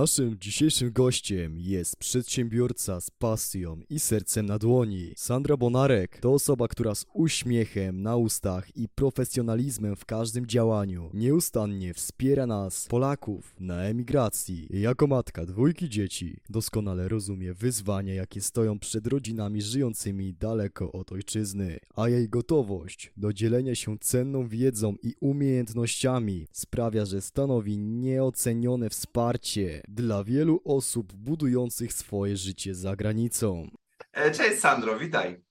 Naszym dzisiejszym gościem jest przedsiębiorca z pasją i sercem na dłoni. Sandra Bonarek to osoba, która z uśmiechem na ustach i profesjonalizmem w każdym działaniu nieustannie wspiera nas, Polaków, na emigracji. Jako matka dwójki dzieci doskonale rozumie wyzwania, jakie stoją przed rodzinami żyjącymi daleko od ojczyzny, a jej gotowość do dzielenia się cenną wiedzą i umiejętnościami sprawia, że stanowi nieocenione wsparcie dla wielu osób budujących swoje życie za granicą. E, Cześć Sandro, witaj.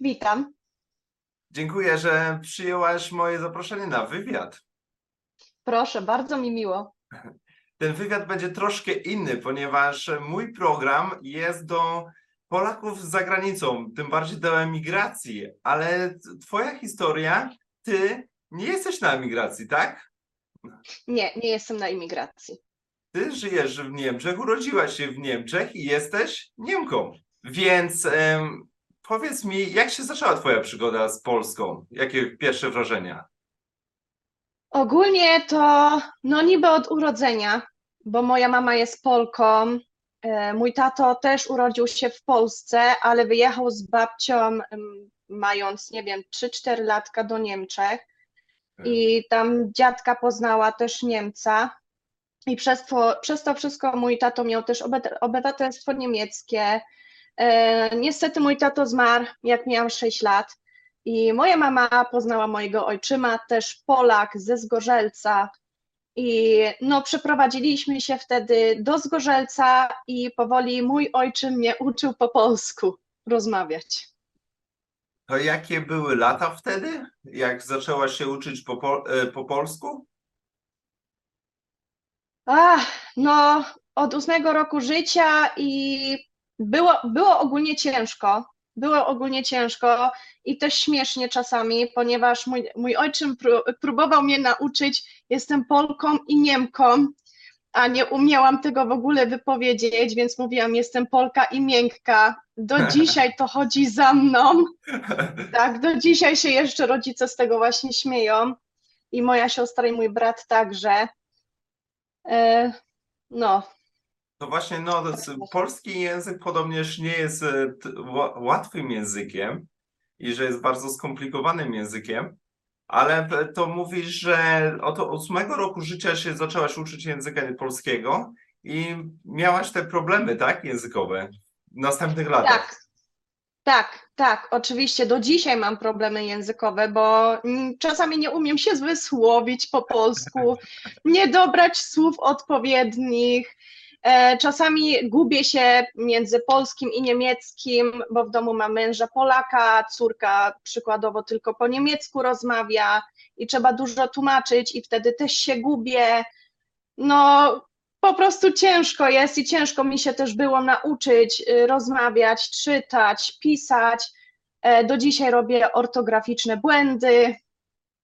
Witam. Dziękuję, że przyjęłaś moje zaproszenie na wywiad. Proszę, bardzo mi miło. Ten wywiad będzie troszkę inny, ponieważ mój program jest do Polaków za granicą, tym bardziej do emigracji, ale twoja historia, ty nie jesteś na emigracji, tak? Nie, nie jestem na imigracji. Ty żyjesz w Niemczech, urodziłaś się w Niemczech i jesteś Niemką. Więc em, powiedz mi, jak się zaczęła twoja przygoda z Polską? Jakie pierwsze wrażenia? Ogólnie to no niby od urodzenia, bo moja mama jest Polką. e, Mój tato też urodził się w Polsce, ale wyjechał z babcią mając, nie wiem, 3-4 latka do Niemczech. I tam dziadka poznała też Niemca. I przez to, przez to wszystko mój tato miał też obywatelstwo niemieckie. E, niestety mój tato zmarł, jak miałam 6 lat. I moja mama poznała mojego ojczyma, też Polak ze Zgorzelca. I no, przeprowadziliśmy się wtedy do Zgorzelca i powoli mój ojczym mnie uczył po polsku rozmawiać. To jakie były lata wtedy, jak zaczęłaś się uczyć po, e, po polsku? Ach, no, od ósmego roku życia i było, było ogólnie ciężko. Było ogólnie ciężko i też śmiesznie czasami, ponieważ mój, mój ojczym pró próbował mnie nauczyć, jestem Polką i Niemką, a nie umiałam tego w ogóle wypowiedzieć, więc mówiłam, jestem Polka i miękka. Do dzisiaj to chodzi za mną. Tak, do dzisiaj się jeszcze rodzice z tego właśnie śmieją. I moja siostra i mój brat także. E, no, To właśnie, no, to jest, polski język podobnież nie jest e, t- ła- łatwym językiem i że jest bardzo skomplikowanym językiem, ale to mówisz, że od ósmego roku życia się zaczęłaś uczyć języka polskiego i miałaś te problemy, tak, językowe w następnych latach. tak, tak, tak, oczywiście. Do dzisiaj mam problemy językowe, bo czasami nie umiem się wysłowić po polsku, nie dobrać słów odpowiednich. E, Czasami gubię się między polskim i niemieckim, bo w domu mam męża Polaka, córka przykładowo tylko po niemiecku rozmawia i trzeba dużo tłumaczyć i wtedy też się gubię. No, po prostu ciężko jest i ciężko mi się też było nauczyć y, rozmawiać, czytać, pisać. E, Do dzisiaj robię ortograficzne błędy.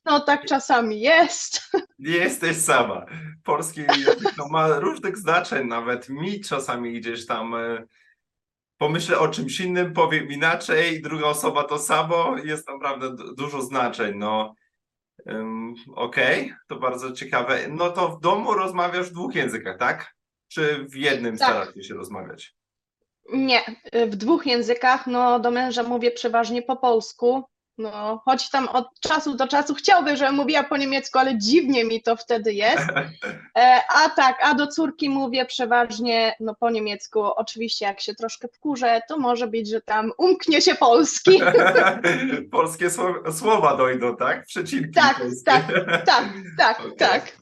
No tak czasami jest. Nie jesteś sama. Polski język no, ma różnych znaczeń, nawet mi czasami gdzieś tam e, pomyślę o czymś innym, powiem inaczej, druga osoba to samo, jest naprawdę du- dużo znaczeń. No, okej, to bardzo ciekawe. No to w domu rozmawiasz w dwóch językach, tak? Czy w jednym Tak. starasz się rozmawiać? Nie, w dwóch językach. No do męża mówię przeważnie po polsku. No, choć tam od czasu do czasu chciałby, żebym mówiła po niemiecku, ale dziwnie mi to wtedy jest. E, A tak, a do córki mówię przeważnie no, po niemiecku. Oczywiście, jak się troszkę wkurzę, to może być, że tam umknie się polski. Polskie sło- słowa dojdą, tak? Przecinki Tak, polskie. tak, tak, tak, Okej. tak.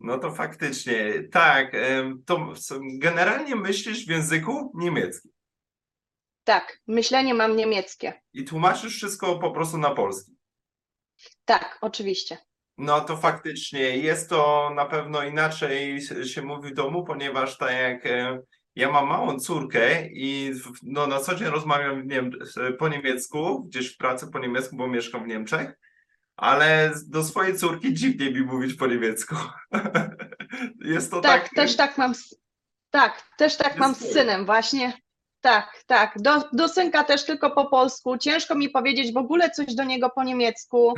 No to faktycznie, tak. To generalnie myślisz w języku niemieckim Tak, myślenie mam niemieckie. i tłumaczysz wszystko po prostu na polski. Tak, oczywiście. No to faktycznie jest to na pewno inaczej się- mówi w domu, ponieważ tak jak e, ja mam małą córkę i no, na co dzień rozmawiam nie wiem, po niemiecku, gdzieś w pracy po niemiecku, bo mieszkam w Niemczech, ale do swojej córki dziwnie mi mówić po niemiecku. Jest to Tak, tak. też tak mam. Tak, też tak Jest mam z synem, właśnie. Tak, tak. Do, do synka też tylko po polsku. Ciężko mi powiedzieć w ogóle coś do niego po niemiecku.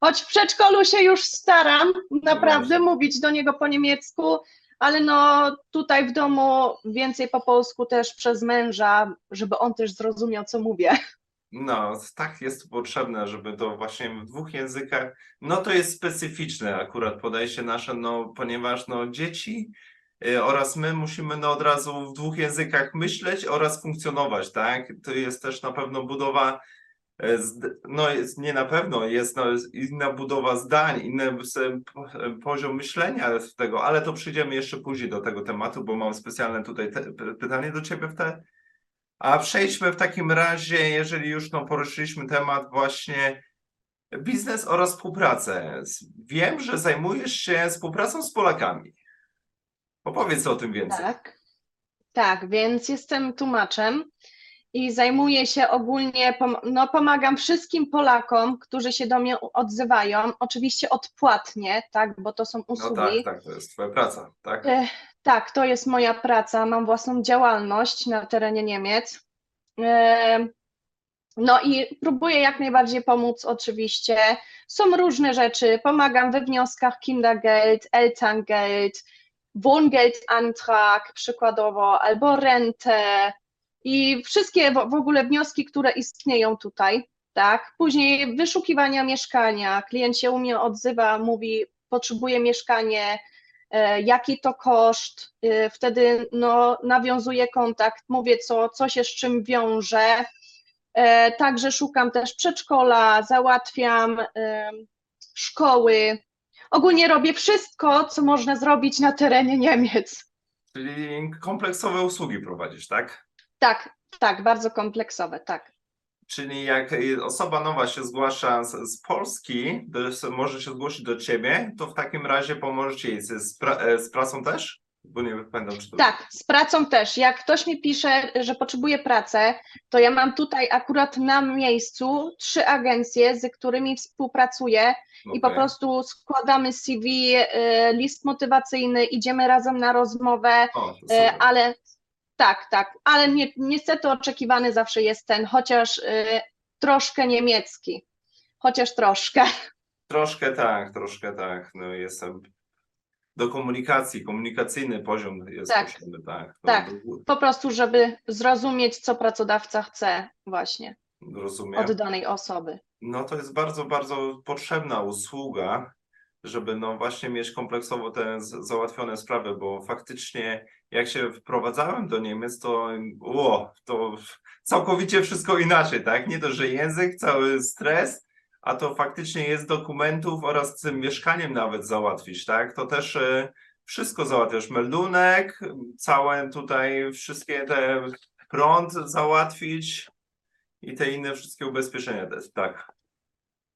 Choć w przedszkolu się już staram naprawdę właśnie. mówić do niego po niemiecku, ale no tutaj w domu więcej po polsku też przez męża, żeby on też zrozumiał, co mówię. No, tak jest potrzebne, żeby to właśnie w dwóch językach, no to jest specyficzne akurat podejście nasze, no ponieważ no dzieci oraz my musimy no od razu w dwóch językach myśleć oraz funkcjonować, tak? To jest też na pewno budowa, y, no jest nie na pewno, jest inna budowa zdań, inny poziom myślenia tego, ale to przyjdziemy jeszcze później do tego tematu, bo mam specjalne tutaj pytanie do ciebie w te, a przejdźmy w takim razie, jeżeli już no, poruszyliśmy temat właśnie biznes oraz współpracę. Wiem, że zajmujesz się współpracą z Polakami. Opowiedz o tym więcej. Tak, tak, więc jestem tłumaczem i zajmuję się ogólnie, no pomagam wszystkim Polakom, którzy się do mnie odzywają, oczywiście odpłatnie, tak, bo to są No usługi. tak, tak, to jest twoja praca, tak? E, Tak, to jest moja praca. Mam własną działalność na terenie Niemiec. E, No i próbuję jak najbardziej pomóc, oczywiście. Są różne rzeczy. Pomagam we wnioskach Kindergeld, Elterngeld, Wohngeldantrag przykładowo, albo rentę i wszystkie w ogóle wnioski, które istnieją tutaj. Tak. Później wyszukiwania mieszkania. Klient się u mnie odzywa, mówi, potrzebuje mieszkanie, e, jaki to koszt, e, wtedy no, nawiązuję kontakt, mówię, co, co się z czym wiąże. E, Także szukam też przedszkola, załatwiam szkoły. Ogólnie robię wszystko, co można zrobić na terenie Niemiec. Czyli kompleksowe usługi prowadzisz, tak? Tak, tak, bardzo kompleksowe, tak. Czyli jak osoba nowa się zgłasza z, z Polski, może się zgłosić do ciebie, to w takim razie pomożecie jej z, z, pra, e, z pracą też? Bo nie pamiętam, czy to... Tak, z pracą też. Jak ktoś mi pisze, że potrzebuje pracę, to ja mam tutaj akurat na miejscu trzy agencje, z którymi współpracuję i po prostu składamy CV, y, list motywacyjny, idziemy razem na rozmowę, O, y, ale tak, tak, ale nie, niestety oczekiwany zawsze jest ten, chociaż y, troszkę niemiecki, chociaż troszkę. Troszkę tak, troszkę tak. No jestem do komunikacji, komunikacyjny poziom jest Tak. potrzebny, tak. Tak. Po prostu, żeby zrozumieć, co pracodawca chce właśnie Rozumiem. od danej osoby. No to jest bardzo, bardzo potrzebna usługa, żeby no właśnie mieć kompleksowo te załatwione sprawy, bo faktycznie jak się wprowadzałem do Niemiec, to o, to całkowicie wszystko inaczej, tak? Nie to, że język, cały stres, a to faktycznie jest dokumentów oraz z tym mieszkaniem nawet załatwić, tak? To też e, wszystko załatwiasz, meldunek, całe tutaj wszystkie te prąd załatwić i te inne wszystkie ubezpieczenia też, tak.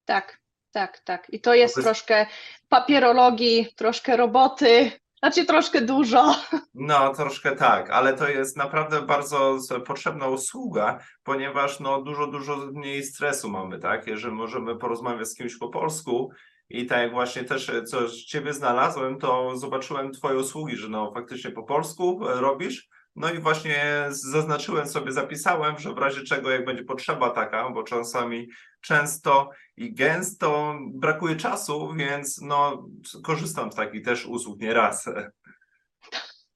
Tak, tak, tak. I To jest- troszkę papierologii, troszkę roboty, znaczy troszkę dużo. No, troszkę tak, ale to jest naprawdę bardzo potrzebna usługa, ponieważ no, dużo, dużo mniej stresu mamy, tak? Jeżeli możemy porozmawiać z kimś po polsku i tak jak właśnie też co z ciebie znalazłem, to zobaczyłem twoje usługi, że no faktycznie po polsku e, robisz. No i właśnie zaznaczyłem sobie, zapisałem, że w razie czego, jak będzie potrzeba taka, bo czasami często i gęsto brakuje czasu, więc no korzystam z takich też usług nieraz.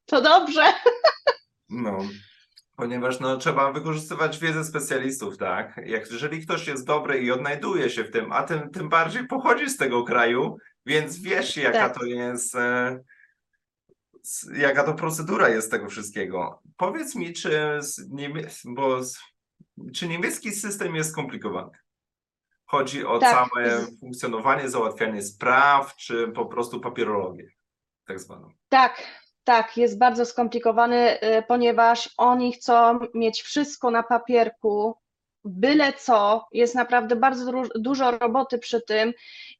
To dobrze. No, ponieważ no, trzeba wykorzystywać wiedzę specjalistów, tak? Jak, jeżeli ktoś jest dobry i odnajduje się w tym, a tym, tym bardziej pochodzi z tego kraju, więc wiesz, jaka Tak. to jest, e, jaka to procedura jest tego wszystkiego. Powiedz mi, czy, niemie- bo czy niemiecki system jest skomplikowany? Chodzi o Tak. całe funkcjonowanie, załatwianie spraw, czy po prostu papierologię, tak zwaną. Tak, tak, jest bardzo skomplikowany, y, ponieważ oni chcą mieć wszystko na papierku, byle co, jest naprawdę bardzo dużo roboty przy tym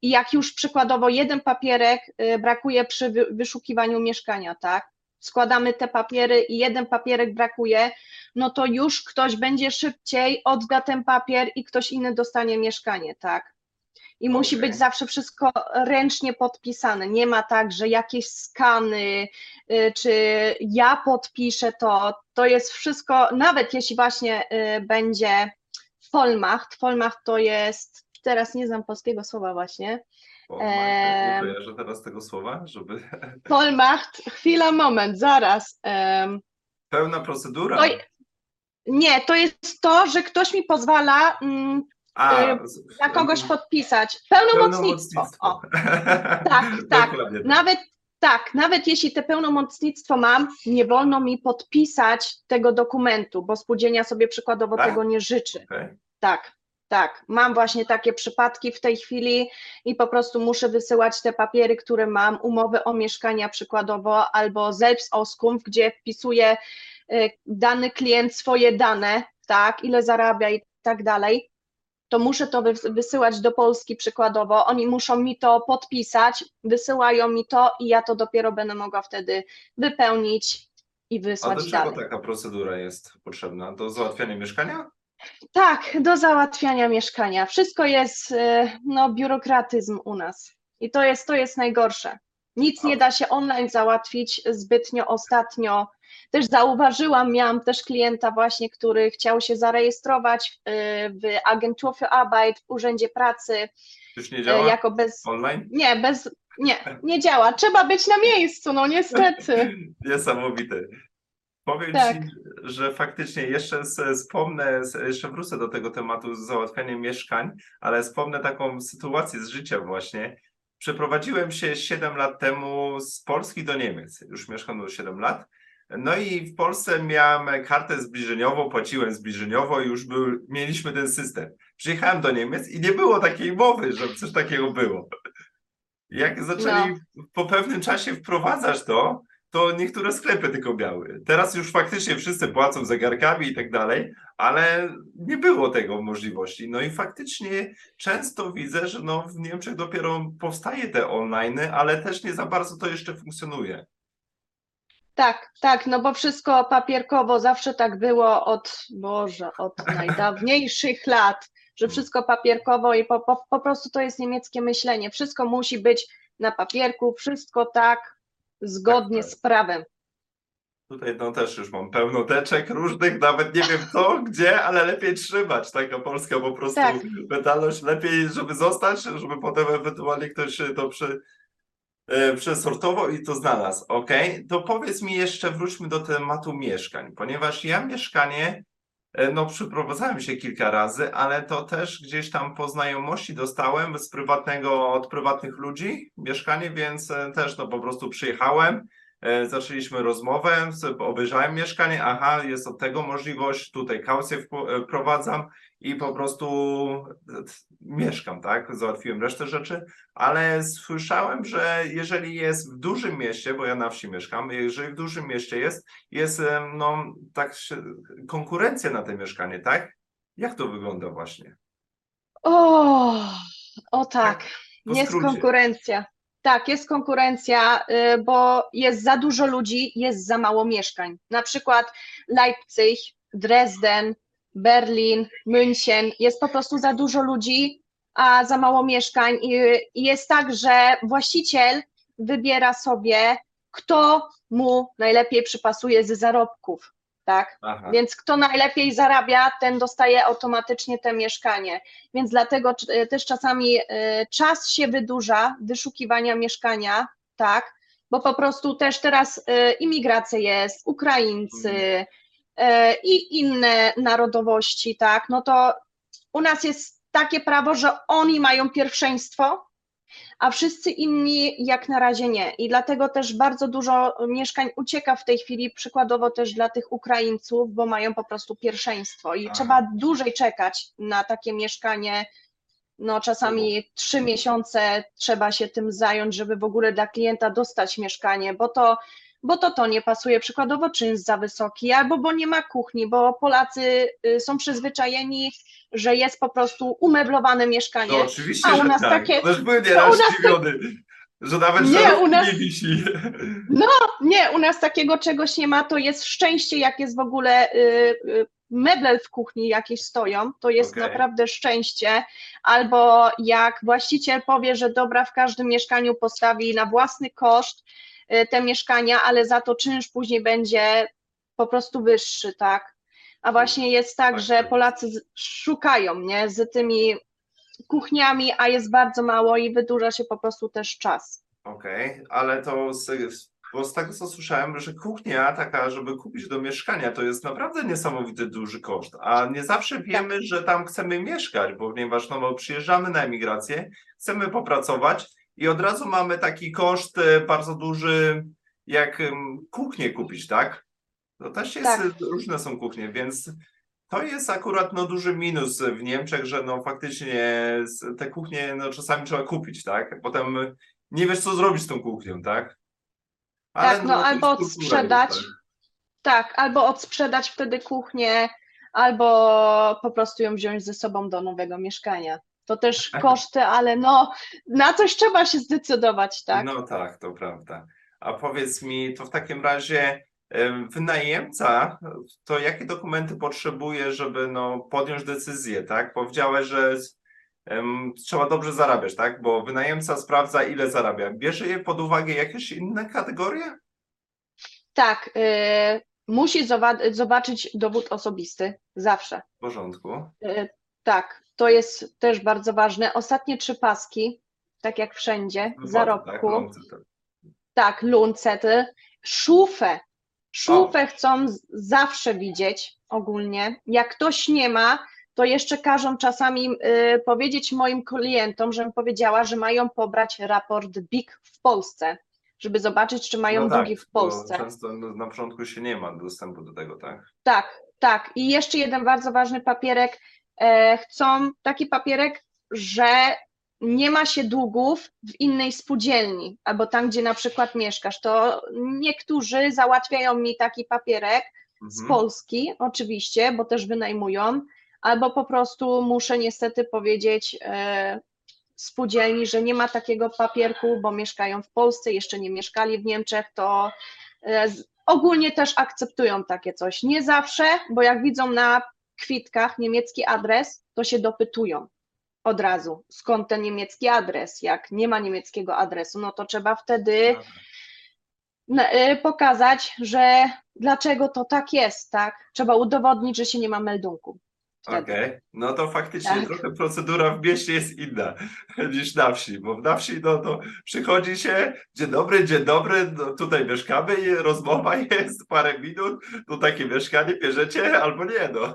i jak już przykładowo jeden papierek y, brakuje przy wy- wyszukiwaniu mieszkania, tak? Składamy te papiery i jeden papierek brakuje, no to już ktoś będzie szybciej, odda ten papier i ktoś inny dostanie mieszkanie, tak? I musi Okej. być zawsze wszystko ręcznie podpisane. Nie ma tak, że jakieś skany, y, czy ja podpiszę to. To jest wszystko, nawet jeśli właśnie y, będzie Vollmacht. Vollmacht to jest, teraz nie znam polskiego słowa właśnie, Polmacht, nie Em. kojarzę teraz tego słowa, żeby... Polmacht, chwila, moment, zaraz. Pełna procedura. Oj. nie, to jest to, że ktoś mi pozwala mm, A, na kogoś podpisać. Pełnomocnictwo. O, tak, tak. Dokładnie. Nawet tak, nawet jeśli te pełnomocnictwo mam, nie wolno mi podpisać tego dokumentu, bo spółdzielnia sobie przykładowo Tak? tego nie życzy. Okej. Tak, tak. Mam właśnie takie przypadki w tej chwili i po prostu muszę wysyłać te papiery, które mam, umowy o mieszkania przykładowo, albo Selbstauskunft, gdzie wpisuję y, dany klient swoje dane, tak, ile zarabia i tak dalej. To muszę to wys- wysyłać do Polski przykładowo. Oni muszą mi to podpisać, wysyłają mi to i ja to dopiero będę mogła wtedy wypełnić i A wysłać do czego dalej. taka procedura jest potrzebna? Do załatwiania mieszkania? Tak, do załatwiania mieszkania. Wszystko jest, e, no, biurokratyzm u nas. I to jest, to jest najgorsze. Nic nie da się online załatwić zbytnio ostatnio. Też zauważyłam, miałam też klienta właśnie, który chciał się zarejestrować e, w Agentur für Arbeit, w Urzędzie Pracy, Już nie działa jako bez, online? nie, bez, nie, nie działa. Trzeba być na miejscu, no niestety. Niesamowite. Powiem Tak. Ci, że faktycznie jeszcze wspomnę, jeszcze wrócę do tego tematu z załatwianiem mieszkań, ale wspomnę taką sytuację z życia właśnie. Przeprowadziłem się 7 lat temu z Polski do Niemiec. Już mieszkam już 7 lat. No i w Polsce miałem kartę zbliżeniową, płaciłem zbliżeniowo i już był, mieliśmy ten system. Przyjechałem do Niemiec i nie było takiej mowy, że coś takiego było. Jak zaczęli po pewnym czasie wprowadzać to, to niektóre sklepy tylko miały. Teraz już faktycznie wszyscy płacą zegarkami i tak dalej, ale nie było tego możliwości. No i faktycznie często widzę, że no w Niemczech dopiero powstaje te online, ale też nie za bardzo to jeszcze funkcjonuje. Tak, tak, no bo wszystko papierkowo zawsze tak było od, Boże, od najdawniejszych lat, że wszystko papierkowo i po, po, po prostu to jest niemieckie myślenie. Wszystko musi być na papierku, wszystko tak zgodnie Tak, tak. z prawem. Tutaj no też już mam pełno teczek różnych, nawet nie wiem co, gdzie, ale lepiej trzymać. Taka polska po prostu Tak. mentalność, lepiej żeby zostać, żeby potem ewentualnie ktoś to przy, e, przesortował i to znalazł. Ok, to powiedz mi jeszcze, wróćmy do tematu mieszkań, ponieważ ja mieszkanie, no przeprowadzałem się kilka razy, ale to też gdzieś tam po znajomości dostałem z prywatnego, od prywatnych ludzi mieszkanie, więc e, też no po prostu przyjechałem, e, zaczęliśmy rozmowę, obejrzałem mieszkanie, aha, jest od tego możliwość, tutaj kaucję e, wprowadzam i po prostu e, mieszkam, tak? Załatwiłem resztę rzeczy, ale słyszałem, że jeżeli jest w dużym mieście, bo ja na wsi mieszkam, jeżeli w dużym mieście jest, jest em, no tak konkurencja na te mieszkanie, tak? Jak to wygląda właśnie? O, o tak, po jest konkurencja. Tak, jest konkurencja, y, bo jest za dużo ludzi, jest za mało mieszkań. Na przykład Leipzig, Dresden, Berlin, München, jest po prostu za dużo ludzi, a za mało mieszkań. I jest tak, że właściciel wybiera sobie, kto mu najlepiej przypasuje ze zarobków, tak? Aha. Więc kto najlepiej zarabia, ten dostaje automatycznie te mieszkanie. Więc dlatego e, też czasami e, czas się wydłuża wyszukiwania mieszkania, tak? Bo po prostu też teraz e, imigracja jest, Ukraińcy e, i inne narodowości, tak? No to u nas jest takie prawo, że oni mają pierwszeństwo, a wszyscy inni jak na razie nie. I dlatego też bardzo dużo mieszkań ucieka w tej chwili, przykładowo też dla tych Ukraińców, bo mają po prostu pierwszeństwo i Aha. trzeba dłużej czekać na takie mieszkanie. No czasami trzy miesiące trzeba się tym zająć, żeby w ogóle dla klienta dostać mieszkanie, bo to, bo to to nie pasuje. Przykładowo czynsz za wysoki, albo bo nie ma kuchni, bo Polacy y, są przyzwyczajeni, że jest po prostu umeblowane mieszkanie. No oczywiście, A u nas tak. takie- Też to nieraz tak- zdziwiony, że nawet Nie, u nas- nie wisi. Nie, u nas takiego czegoś nie ma, to jest szczęście, jak jest w ogóle y, y, meble w kuchni jakieś stoją, to jest Okej. naprawdę szczęście, albo jak właściciel powie, że dobra, w każdym mieszkaniu postawi na własny koszt te mieszkania, ale za to czynsz później będzie po prostu wyższy, tak? A właśnie jest tak, Tak, że tak. Polacy szukają, nie, z tymi kuchniami, a jest bardzo mało i wydłuża się po prostu też czas. Okej, ale to z, bo z tego co słyszałem, że kuchnia taka, żeby kupić do mieszkania, to jest naprawdę niesamowity duży koszt, a nie zawsze wiemy, że tam chcemy mieszkać, ponieważ no, bo przyjeżdżamy na emigrację, chcemy popracować i od razu mamy taki koszt e, bardzo duży, jak kuchnię kupić, tak? To też jest, Tak. e, różne są kuchnie, więc to jest akurat no, duży minus w Niemczech, że no faktycznie te kuchnie no, czasami trzeba kupić, tak? Potem nie wiesz, co zrobić z tą kuchnią, tak? Tak, no, to albo odsprzedać. jest, Tak, albo odsprzedać wtedy kuchnię, albo po prostu ją wziąć ze sobą do nowego mieszkania. To też Tak. koszty, ale no, na coś trzeba się zdecydować, tak? No tak, to prawda. A powiedz mi, to w takim razie em, wynajemca, to jakie dokumenty potrzebuje, żeby no, podjąć decyzję, tak? Powiedziałeś, że em, trzeba dobrze zarabiać, tak? Bo wynajemca sprawdza, ile zarabia. Bierze je pod uwagę jakieś inne kategorie? Tak, y, musi zobaczyć dowód osobisty, zawsze. W porządku. Y, tak, to jest też bardzo ważne. Ostatnie trzy paski, tak jak wszędzie, zarobku. Tak, tak. Tak, luncety, szufę. Szufę chcą z- zawsze widzieć ogólnie. Jak ktoś nie ma, to jeszcze każą czasami y, powiedzieć moim klientom, żebym powiedziała, że mają pobrać raport BIK w Polsce, żeby zobaczyć, czy mają No tak, długi w Polsce. Często no, na początku się nie ma dostępu do tego, tak? Tak, tak. I jeszcze jeden bardzo ważny papierek. E, chcą taki papierek, że nie ma się długów w innej spółdzielni, albo tam, gdzie na przykład mieszkasz. To niektórzy załatwiają mi taki papierek z Mhm. Polski, oczywiście, bo też wynajmują, albo po prostu muszę niestety powiedzieć e, spółdzielni, że nie ma takiego papierku, bo mieszkają w Polsce, jeszcze nie mieszkali w Niemczech, to e, z- ogólnie też akceptują takie coś. Nie zawsze, bo jak widzą na kwitkach niemiecki adres, to się dopytują od razu, skąd ten niemiecki adres. Jak nie ma niemieckiego adresu, no to trzeba wtedy y, pokazać, że dlaczego to tak jest, tak? Trzeba udowodnić, że się nie ma meldunku. Okej, Wtedy. no to faktycznie Tak. trochę procedura w mieście jest inna niż na wsi, bo na wsi no to przychodzi się, dzień dobry, dzień dobry, no, tutaj mieszkamy i rozmowa jest parę minut, to takie mieszkanie bierzecie albo nie, no.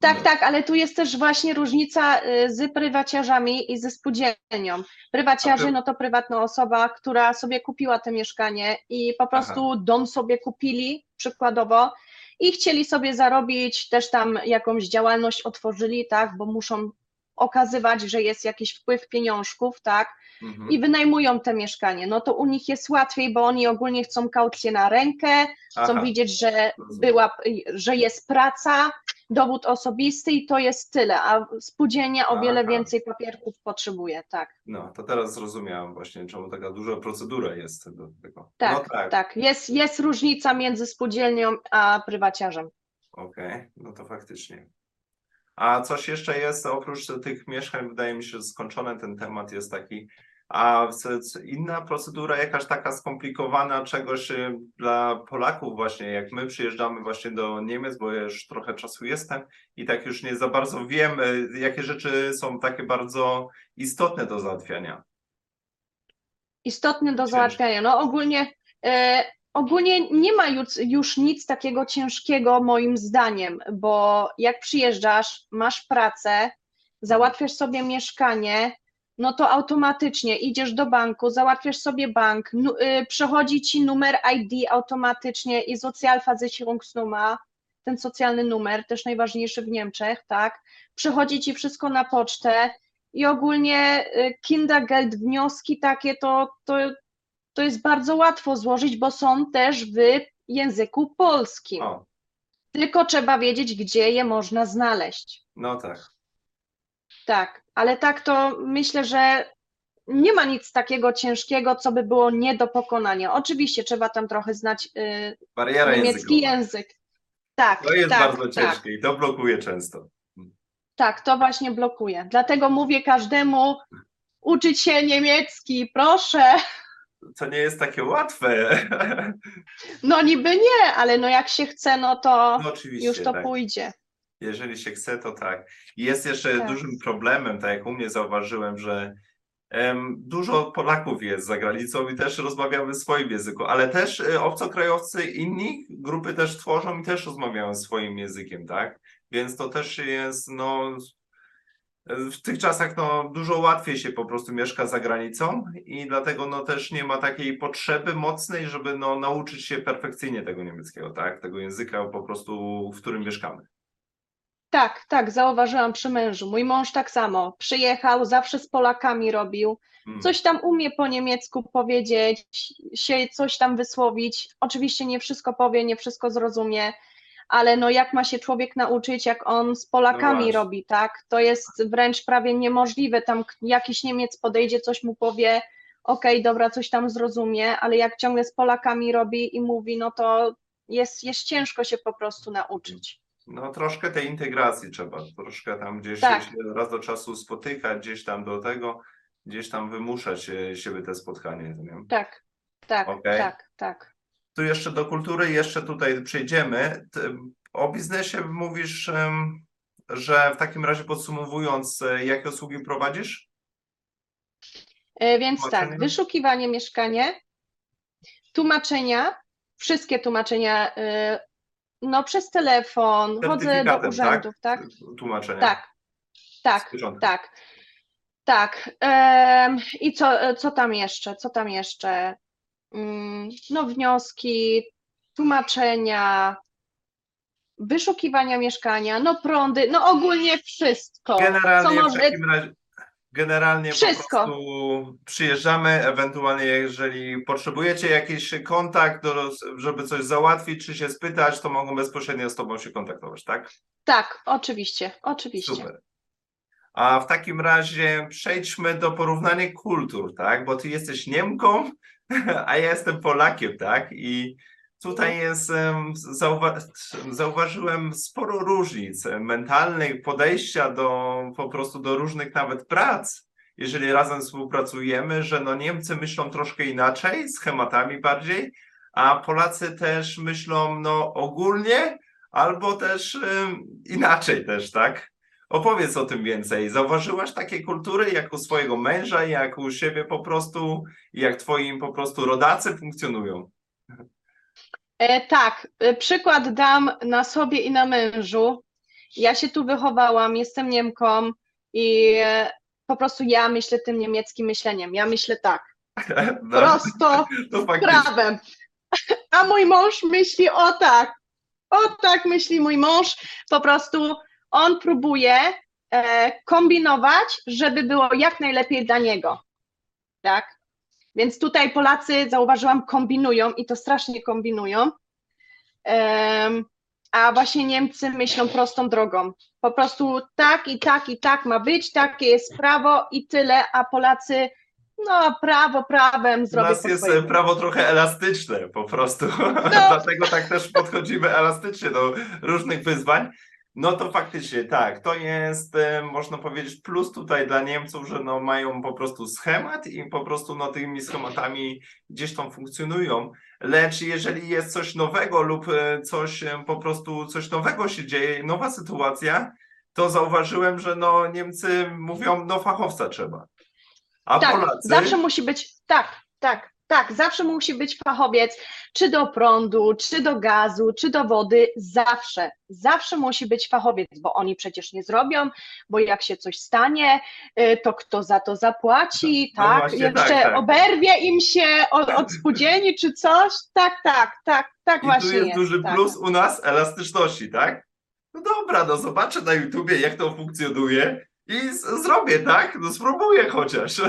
Tak, No. tak, ale tu jest też właśnie różnica y, z prywaciarzami i ze spółdzielnią. Prywaciarze, A pry- no to prywatna osoba, która sobie kupiła to mieszkanie i po prostu dom sobie kupili, przykładowo, i chcieli sobie zarobić, też tam jakąś działalność otworzyli, tak, bo muszą okazywać, że jest jakiś wpływ pieniążków, tak, Mhm. i wynajmują te mieszkanie. No to u nich jest łatwiej, bo oni ogólnie chcą kaucję na rękę, chcą Aha, widzieć, że była, że jest praca, dowód osobisty i to jest tyle, a spółdzielnia o wiele Aha. więcej papierków potrzebuje, tak. No, to teraz zrozumiałam właśnie, czemu taka duża procedura jest do tego. Tak, no tak, tak. Jest, jest różnica między spółdzielnią a prywaciarzem. okej, no to faktycznie. A coś jeszcze jest, oprócz tych mieszkań, wydaje mi się, że skończony ten temat jest taki, a inna procedura jakaś taka skomplikowana czegoś y, dla Polaków właśnie, jak my przyjeżdżamy właśnie do Niemiec, bo ja już trochę czasu jestem i tak już nie za bardzo wiem, y, jakie rzeczy są takie bardzo istotne do załatwiania. Istotny do załatwiania. No ogólnie, e, ogólnie nie ma już, już nic takiego ciężkiego moim zdaniem, bo jak przyjeżdżasz, masz pracę, załatwiasz sobie mieszkanie, no to automatycznie idziesz do banku, załatwiasz sobie bank, nu, y, przychodzi ci numer ID automatycznie i Sozialversicherungsnummer, ten socjalny numer, też najważniejszy w Niemczech, tak? Przychodzi ci wszystko na pocztę i ogólnie y, Kindergeld wnioski takie to, to, to jest bardzo łatwo złożyć, bo są też w języku polskim. O, Tylko trzeba wiedzieć, gdzie je można znaleźć. no tak. Tak, ale tak to myślę, że nie ma nic takiego ciężkiego, co by było nie do pokonania. Oczywiście trzeba tam trochę znać y, niemiecki językowa. język. Tak, To jest tak, bardzo tak, ciężkie i to blokuje często. tak, to właśnie blokuje. Dlatego mówię każdemu uczyć się niemiecki, proszę. To nie jest takie łatwe. No niby nie, ale no jak się chce, no to No już to tak. pójdzie. Jeżeli się chce, to tak. Jest jeszcze Tak. dużym problemem, tak jak u mnie zauważyłem, że em, dużo Polaków jest za granicą i też rozmawiamy w swoim języku, ale też e, obcokrajowcy inni grupy też tworzą i też rozmawiają swoim językiem, tak? Więc to też jest, no, w tych czasach no, dużo łatwiej się po prostu mieszka za granicą i dlatego no, też nie ma takiej potrzeby mocnej, żeby no, nauczyć się perfekcyjnie tego niemieckiego, tak? Tego języka po prostu, w którym mieszkamy. Tak, tak, zauważyłam przy mężu. Mój mąż tak samo. Przyjechał, zawsze z Polakami robił. Mm. Coś tam umie po niemiecku powiedzieć, się coś tam wysłowić. Oczywiście nie wszystko powie, nie wszystko zrozumie, ale no jak ma się człowiek nauczyć, jak on z Polakami właśnie. robi, tak? To jest wręcz prawie niemożliwe. Tam jakiś Niemiec podejdzie, coś mu powie, okej, dobra, coś tam zrozumie, ale jak ciągle z Polakami robi i mówi, no to jest, jest ciężko się po prostu nauczyć. No troszkę tej integracji trzeba, troszkę tam gdzieś Tak. się raz do czasu spotykać, gdzieś tam do tego, gdzieś tam wymuszać siebie te spotkanie. Nie? Tak, tak, Okej. tak, tak. Tu jeszcze do kultury, jeszcze tutaj przejdziemy. O biznesie mówisz, że w takim razie podsumowując, e, jakie usługi prowadzisz? E, Więc tak, wyszukiwanie mieszkania, tłumaczenia, wszystkie tłumaczenia, y, no przez telefon, chodzę do Certyfikatem, urzędów, tak? Tłumaczenia. Tak, tak, tak, tak. I co, co tam jeszcze? Co tam jeszcze? Mm, No wnioski, tłumaczenia, wyszukiwania mieszkania, no prądy, no ogólnie wszystko. co Generalnie w może, takim razie, generalnie Wszystko. po prostu przyjeżdżamy, ewentualnie jeżeli potrzebujecie jakiś kontakt, do, żeby coś załatwić, czy się spytać, to mogą bezpośrednio z Tobą się kontaktować, tak? tak, oczywiście, oczywiście. Super. A w takim razie przejdźmy do porównania kultur, tak? Bo Ty jesteś Niemką, a ja jestem Polakiem, tak? I tutaj jest, zauwa zauważyłem sporo różnic mentalnych, podejścia do po prostu do różnych nawet prac. Jeżeli razem współpracujemy, że no Niemcy myślą troszkę inaczej, schematami bardziej, a Polacy też myślą no ogólnie, albo też inaczej też, tak? Opowiedz o tym więcej. Zauważyłaś takie kultury jak u swojego męża, jak u siebie po prostu, jak twoi po prostu rodacy funkcjonują? E, tak, e, przykład dam na sobie i na mężu. Ja się tu wychowałam, jestem Niemką i e, po prostu ja myślę tym niemieckim myśleniem. Ja myślę tak, No, prosto, to prawem. A mój mąż myśli o tak. O tak myśli mój mąż. Po prostu on próbuje e, kombinować, żeby było jak najlepiej dla niego. Tak? Więc tutaj Polacy, zauważyłam, kombinują i to strasznie kombinują. A właśnie Niemcy myślą prostą drogą. Po prostu tak i tak i tak ma być, takie jest prawo i tyle, a Polacy, no prawo prawem U zrobię nas po jest e, prawo trochę elastyczne po prostu. Dlatego tak też podchodzimy elastycznie do różnych wyzwań. No to faktycznie tak, to jest, e, można powiedzieć, plus tutaj dla Niemców, że no mają po prostu schemat i po prostu no tymi schematami gdzieś tam funkcjonują. Lecz jeżeli jest coś nowego lub e, coś e, po prostu coś nowego się dzieje, nowa sytuacja, to zauważyłem, że no Niemcy mówią, no fachowca trzeba. A Tak, Polacy... zawsze musi być, tak, tak, tak, zawsze musi być fachowiec, czy do prądu, czy do gazu, czy do wody, zawsze, zawsze musi być fachowiec, bo oni przecież nie zrobią, bo jak się coś stanie, y, to kto za to zapłaci, No tak, właśnie jeszcze tak, tak. oberwie im się od, od spółdzielni czy coś, tak, tak, tak, tak I właśnie tu jest duży tak. plus u nas elastyczności, tak? No dobra, no zobaczę na YouTubie, jak to funkcjonuje i zrobię, tak? No spróbuję chociaż.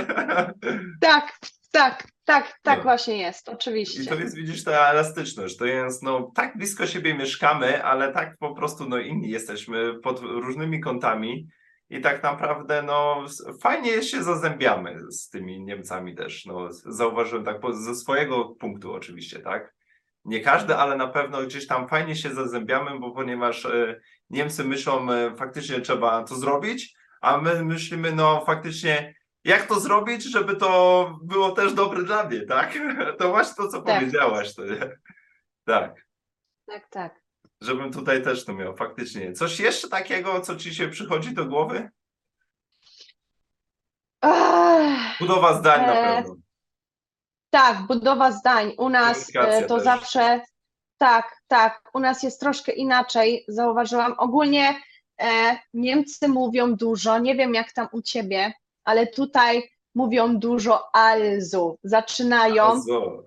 Tak, tak, tak, tak No. właśnie jest, I oczywiście. to jest, widzisz, ta elastyczność. To jest, no, tak blisko siebie mieszkamy, ale tak po prostu, no, inni jesteśmy pod różnymi kątami i tak naprawdę, no, fajnie się zazębiamy z tymi Niemcami też. No, zauważyłem tak po- ze swojego punktu oczywiście, tak? Nie każdy, ale na pewno gdzieś tam fajnie się zazębiamy, bo ponieważ e, Niemcy myślą, e, faktycznie trzeba to zrobić, a my myślimy, no, faktycznie jak to zrobić, żeby to było też dobre dla mnie, tak? To właśnie to, co Tak. powiedziałaś. To, nie? tak. Tak, tak. Żebym tutaj też to miał, faktycznie. Coś jeszcze takiego, co ci się przychodzi do głowy? Budowa zdań na E, pewno. tak, budowa zdań. U nas e, to też. zawsze, tak, tak, u nas jest troszkę inaczej, zauważyłam. Ogólnie e, Niemcy mówią dużo, nie wiem jak tam u ciebie, ale tutaj mówią dużo also. Zaczynają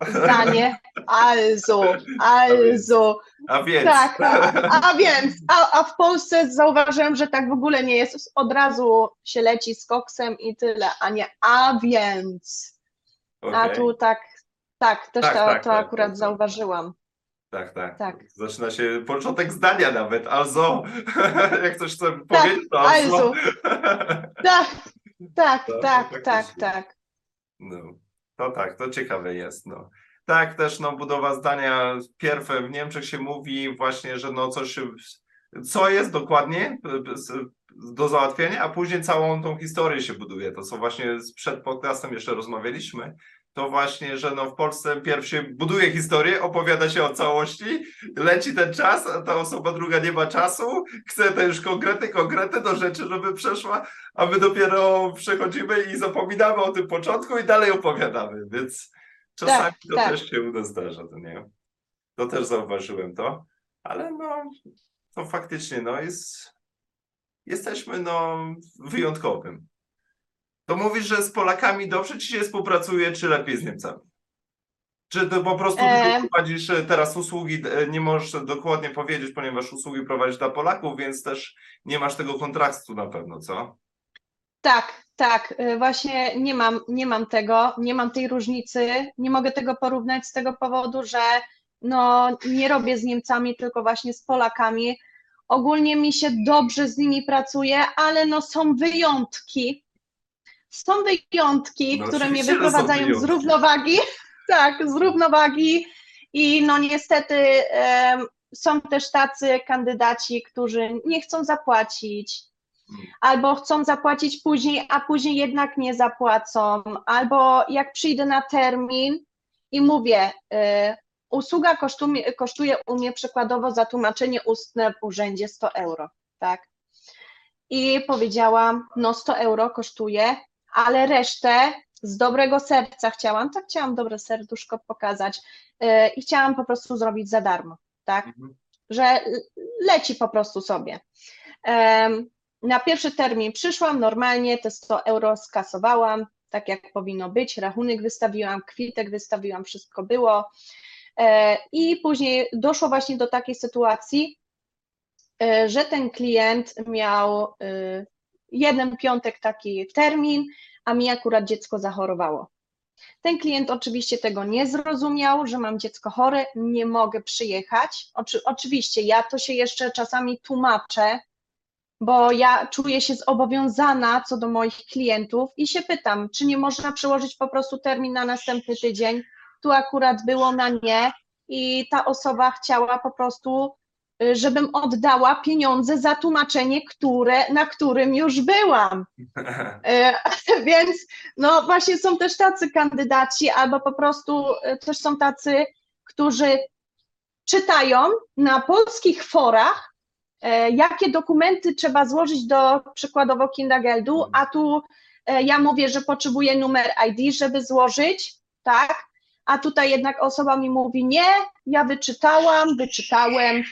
zdanie also, also. A więc. Tak, a, a więc, a, a w Polsce zauważyłem, że tak w ogóle nie jest. Od razu się leci z koksem i tyle, a nie a więc. A Okej. tu tak, tak, też Tak, to, tak, to tak, akurat tak, tak. zauważyłam. Tak, tak. Tak. Zaczyna się początek zdania nawet. Also. Jak coś chcę Tak, powiedzieć, to also. also. Tak, tak, To tak, faktycznie. tak, tak. No, to tak, to ciekawe jest. No. Tak, też no, budowa zdania. Pierwsze w Niemczech się mówi właśnie, że no coś, co jest dokładnie do załatwienia, a później całą tą historię się buduje. To co właśnie z- przed podcastem jeszcze rozmawialiśmy. To właśnie, że no w Polsce pierw się buduje historię, opowiada się o całości, leci ten czas, a ta osoba druga nie ma czasu, chce te już konkrety, konkrety do rzeczy, żeby przeszła, a my dopiero przechodzimy i zapominamy o tym początku i dalej opowiadamy, więc czasami Tak, to tak. też się u nas zdarza, to nie? To też zauważyłem to, ale no, to faktycznie, no jest, jesteśmy no wyjątkowym. To mówisz, że z Polakami dobrze ci się współpracuje, czy lepiej z Niemcami? Czy to po prostu E. prowadzisz e, teraz usługi, e, nie możesz dokładnie powiedzieć, ponieważ usługi prowadzisz dla Polaków, więc też nie masz tego kontrastu na pewno, co? Tak, tak, y, właśnie nie mam, nie mam tego, nie mam tej różnicy, nie mogę tego porównać z tego powodu, że no, nie robię z Niemcami, tylko właśnie z Polakami. Ogólnie mi się dobrze z nimi pracuje, ale no są wyjątki. Są wyjątki, No które mnie wyprowadzają z równowagi. Tak, z równowagi. I no niestety są też tacy kandydaci, którzy nie chcą zapłacić, albo chcą zapłacić później, a później jednak nie zapłacą, albo jak przyjdę na termin i mówię, y, usługa kosztuje, kosztuje u mnie przykładowo za tłumaczenie ustne w urzędzie 100 euro, tak? I powiedziałam, no 100 euro kosztuje, ale resztę z dobrego serca chciałam, tak chciałam dobre serduszko pokazać y, i chciałam po prostu zrobić za darmo, tak? Mhm. że leci po prostu sobie. Em, Na pierwszy termin przyszłam normalnie, te 100 euro skasowałam, tak jak powinno być, rachunek wystawiłam, kwitek wystawiłam, wszystko było. E, I później doszło właśnie do takiej sytuacji, e, że ten klient miał e, jeden piątek taki termin, a mi akurat dziecko zachorowało. Ten klient oczywiście tego nie zrozumiał, że mam dziecko chore, nie mogę przyjechać. Oczy, oczywiście ja to się jeszcze czasami tłumaczę, bo ja czuję się zobowiązana co do moich klientów i się pytam, czy nie można przełożyć po prostu termin na następny tydzień. Tu akurat było na nie i ta osoba chciała po prostu, żebym oddała pieniądze za tłumaczenie, które, na którym już byłam. E, Więc no właśnie są też tacy kandydaci, albo po prostu e, też są tacy, którzy czytają na polskich forach, jakie dokumenty trzeba złożyć do przykładowo Kindergeldu, a tu ja mówię, że potrzebuję numer ID, żeby złożyć, tak? A tutaj jednak osoba mi mówi, nie, ja wyczytałam, wyczytałem,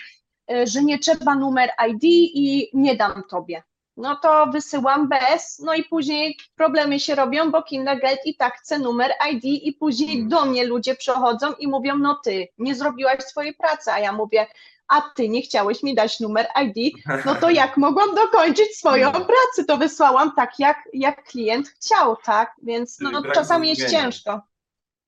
że nie trzeba numer ID i nie dam tobie no to wysyłam bez, no i później problemy się robią, bo Kindergeld i tak chce numer ID i później Mhm. do mnie ludzie przychodzą i mówią, no ty nie zrobiłaś swojej pracy, a ja mówię, a ty nie chciałeś mi dać numer ID, no to jak mogłam dokończyć swoją Mhm. pracę, to wysłałam tak, jak, jak klient chciał, tak, więc no, brak czasami jest ciężko.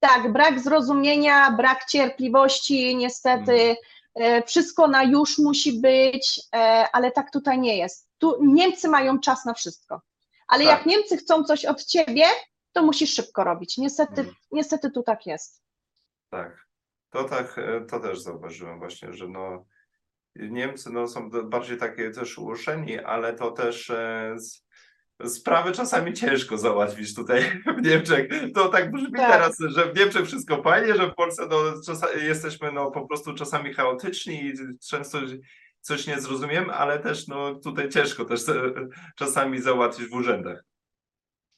Tak, brak zrozumienia, brak cierpliwości, niestety Mhm. E, wszystko na już musi być, e, ale tak tutaj nie jest. Tu Niemcy mają czas na wszystko, ale Tak. jak Niemcy chcą coś od ciebie, to musisz szybko robić. Niestety, Mhm. niestety tu tak jest. Tak, to tak, e, to też zauważyłem właśnie, że no Niemcy no, są bardziej takie też ułożeni, ale to też z, sprawy czasami ciężko załatwić tutaj w Niemczech. To tak brzmi Tak. teraz, że w Niemczech wszystko fajnie, że w Polsce no, czasa, jesteśmy no, po prostu czasami chaotyczni i często coś nie zrozumiem, ale też no, tutaj ciężko też e, czasami załatwić w urzędach.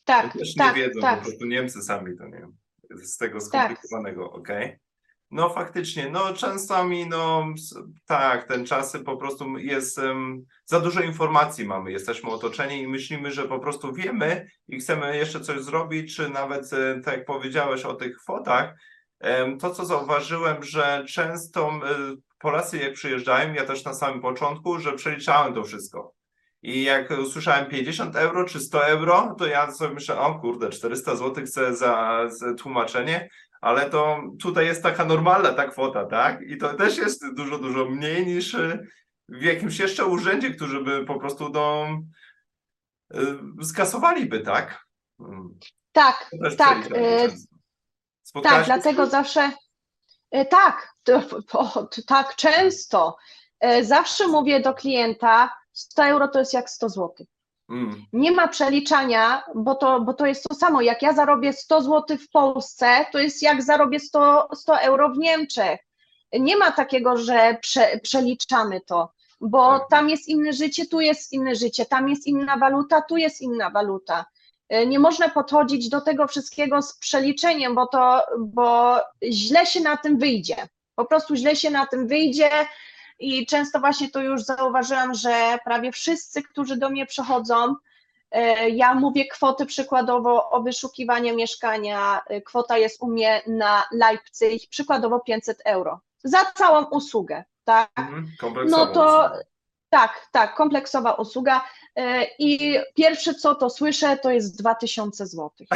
Tak, Też tak, nie wiedzą, tak. po prostu Niemcy sami to nie wiem. Z tego skomplikowanego, okej. No faktycznie, no czasami, no tak, ten czasy po prostu jest, em, za dużo informacji mamy, jesteśmy otoczeni i myślimy, że po prostu wiemy i chcemy jeszcze coś zrobić, czy nawet, e, tak jak powiedziałeś o tych kwotach, em, to co zauważyłem, że często e, Polacy jak przyjeżdżają, ja też na samym początku, że przeliczałem to wszystko. I jak usłyszałem 50 euro czy 100 euro, to ja sobie myślę, o kurde, 400 zł chcę za, za tłumaczenie, ale to tutaj jest taka normalna ta kwota, tak? I to też jest dużo, dużo mniej niż y, w jakimś jeszcze urzędzie, którzy by po prostu no, y, skasowaliby, tak? Tak, to tak, przeliczanie e, często. Spotkałaś tak, się dlatego tym? zawsze e, tak, to, tak często. Zawsze mówię do klienta, 100 euro to jest jak 100 zł. Mm, Nie ma przeliczania, bo to, bo to jest to samo. Jak ja zarobię 100 zł w Polsce, to jest jak zarobię 100, 100 euro w Niemczech. Nie ma takiego, że prze, przeliczamy to, bo Tak. tam jest inne życie, tu jest inne życie, tam jest inna waluta, tu jest inna waluta. E, Nie można podchodzić do tego wszystkiego z przeliczeniem, bo to, bo źle się na tym wyjdzie. Po prostu źle się na tym wyjdzie. I często właśnie to już zauważyłam, że prawie wszyscy, którzy do mnie przychodzą, e, ja mówię kwoty przykładowo o wyszukiwanie mieszkania. e, Kwota jest u mnie na Leipzig przykładowo 500 euro za całą usługę, tak? mhm, No to. Tak, tak, kompleksowa usługa. e, I pierwsze co to słyszę, to jest 2000 zł.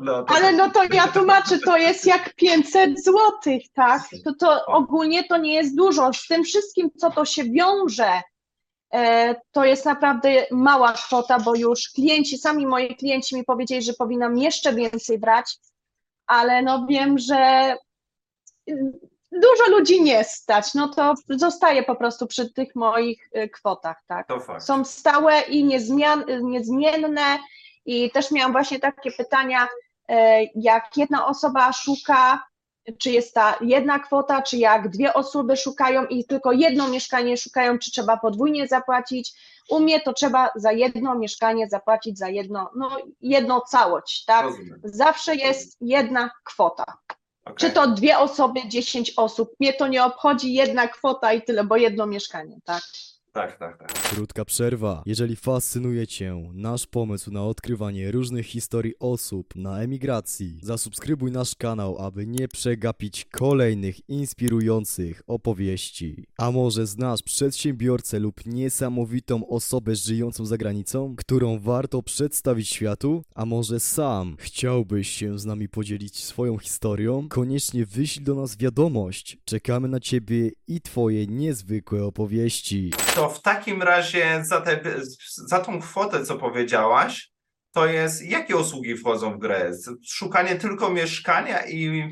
no, to Ale no to ja tłumaczę, to jest jak 500 złotych, tak? To, to ogólnie to nie jest dużo. Z tym wszystkim, co to się wiąże, e, to jest naprawdę mała kwota, bo już klienci, sami moi klienci mi powiedzieli, że powinnam jeszcze więcej brać, ale no wiem, że dużo ludzi nie stać, no to zostaję po prostu przy tych moich y, kwotach, tak? są stałe i niezmian, niezmienne. I też miałam właśnie takie pytania, e, jak jedna osoba szuka, czy jest ta jedna kwota, czy jak dwie osoby szukają i tylko jedno mieszkanie szukają, czy trzeba podwójnie zapłacić. U mnie to trzeba za jedno mieszkanie zapłacić za jedno, no jedną całość, tak? Rozumiem. Zawsze jest jedna kwota. Okej. Czy to dwie osoby, dziesięć osób, mnie to nie obchodzi jedna kwota i tyle, bo jedno mieszkanie, tak? Tak, tak, tak. Krótka przerwa. Jeżeli fascynuje Cię nasz pomysł na odkrywanie różnych historii osób na emigracji, zasubskrybuj nasz kanał, aby nie przegapić kolejnych inspirujących opowieści. A może znasz przedsiębiorcę lub niesamowitą osobę żyjącą za granicą, którą warto przedstawić światu? A może sam chciałbyś się z nami podzielić swoją historią? Koniecznie wyślij do nas wiadomość. Czekamy na Ciebie i Twoje niezwykłe opowieści. To w takim razie za, te, za tą kwotę, co powiedziałaś, to jest jakie usługi wchodzą w grę? Szukanie tylko mieszkania i,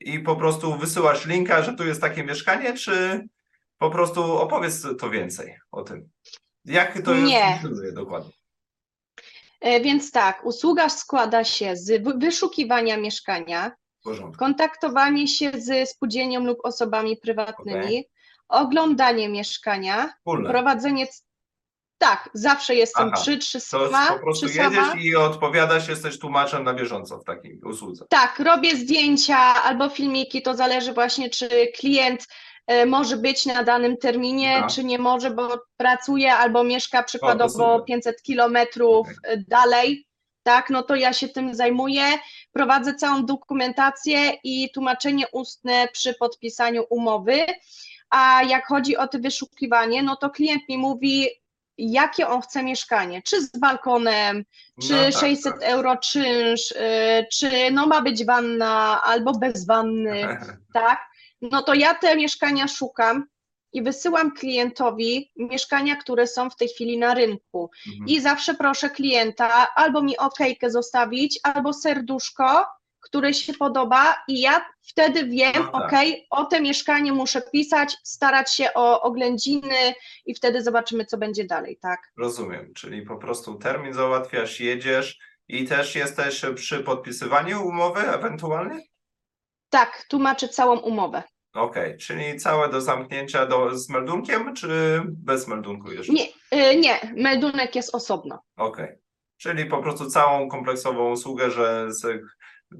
i po prostu wysyłasz linka, że tu jest takie mieszkanie, czy po prostu opowiedz to więcej o tym? Jak to Nie. funkcjonuje dokładnie? E, Więc tak, usługa składa się z wy- wyszukiwania mieszkania, porządku. kontaktowanie się z spółdzielnią lub osobami prywatnymi, oglądanie mieszkania, Wspólne. prowadzenie. Tak, zawsze jestem Aha, przy, czy To sama, po prostu czy sama. jedziesz i odpowiadasz, jesteś tłumaczem na bieżąco w takiej usłudze. Tak, robię zdjęcia albo filmiki, to zależy właśnie, czy klient e, może być na danym terminie, czy nie może, bo pracuje albo mieszka przykładowo super. 500 kilometrów e, dalej, tak, no to ja się tym zajmuję, prowadzę całą dokumentację i tłumaczenie ustne przy podpisaniu umowy, a jak chodzi o to wyszukiwanie, no to klient mi mówi, jakie on chce mieszkanie, czy z balkonem, czy No tak, 600 tak. euro czynsz, y, czy no ma być wanna albo bez wanny, tak? No to ja te mieszkania szukam i wysyłam klientowi mieszkania, które są w tej chwili na rynku. Mhm. I zawsze proszę klienta albo mi okejkę zostawić, albo serduszko, który się podoba i ja wtedy wiem, No tak. ok, o te mieszkanie muszę pisać, starać się o oględziny i wtedy zobaczymy, co będzie dalej, tak? Rozumiem, czyli po prostu termin załatwiasz, jedziesz i też jesteś przy podpisywaniu umowy ewentualnie? Tak, tłumaczę całą umowę. Okej, czyli całe do zamknięcia do, z meldunkiem, czy bez meldunku jeszcze? Nie, y, nie, meldunek jest osobno. Okej, czyli po prostu całą kompleksową usługę, że z,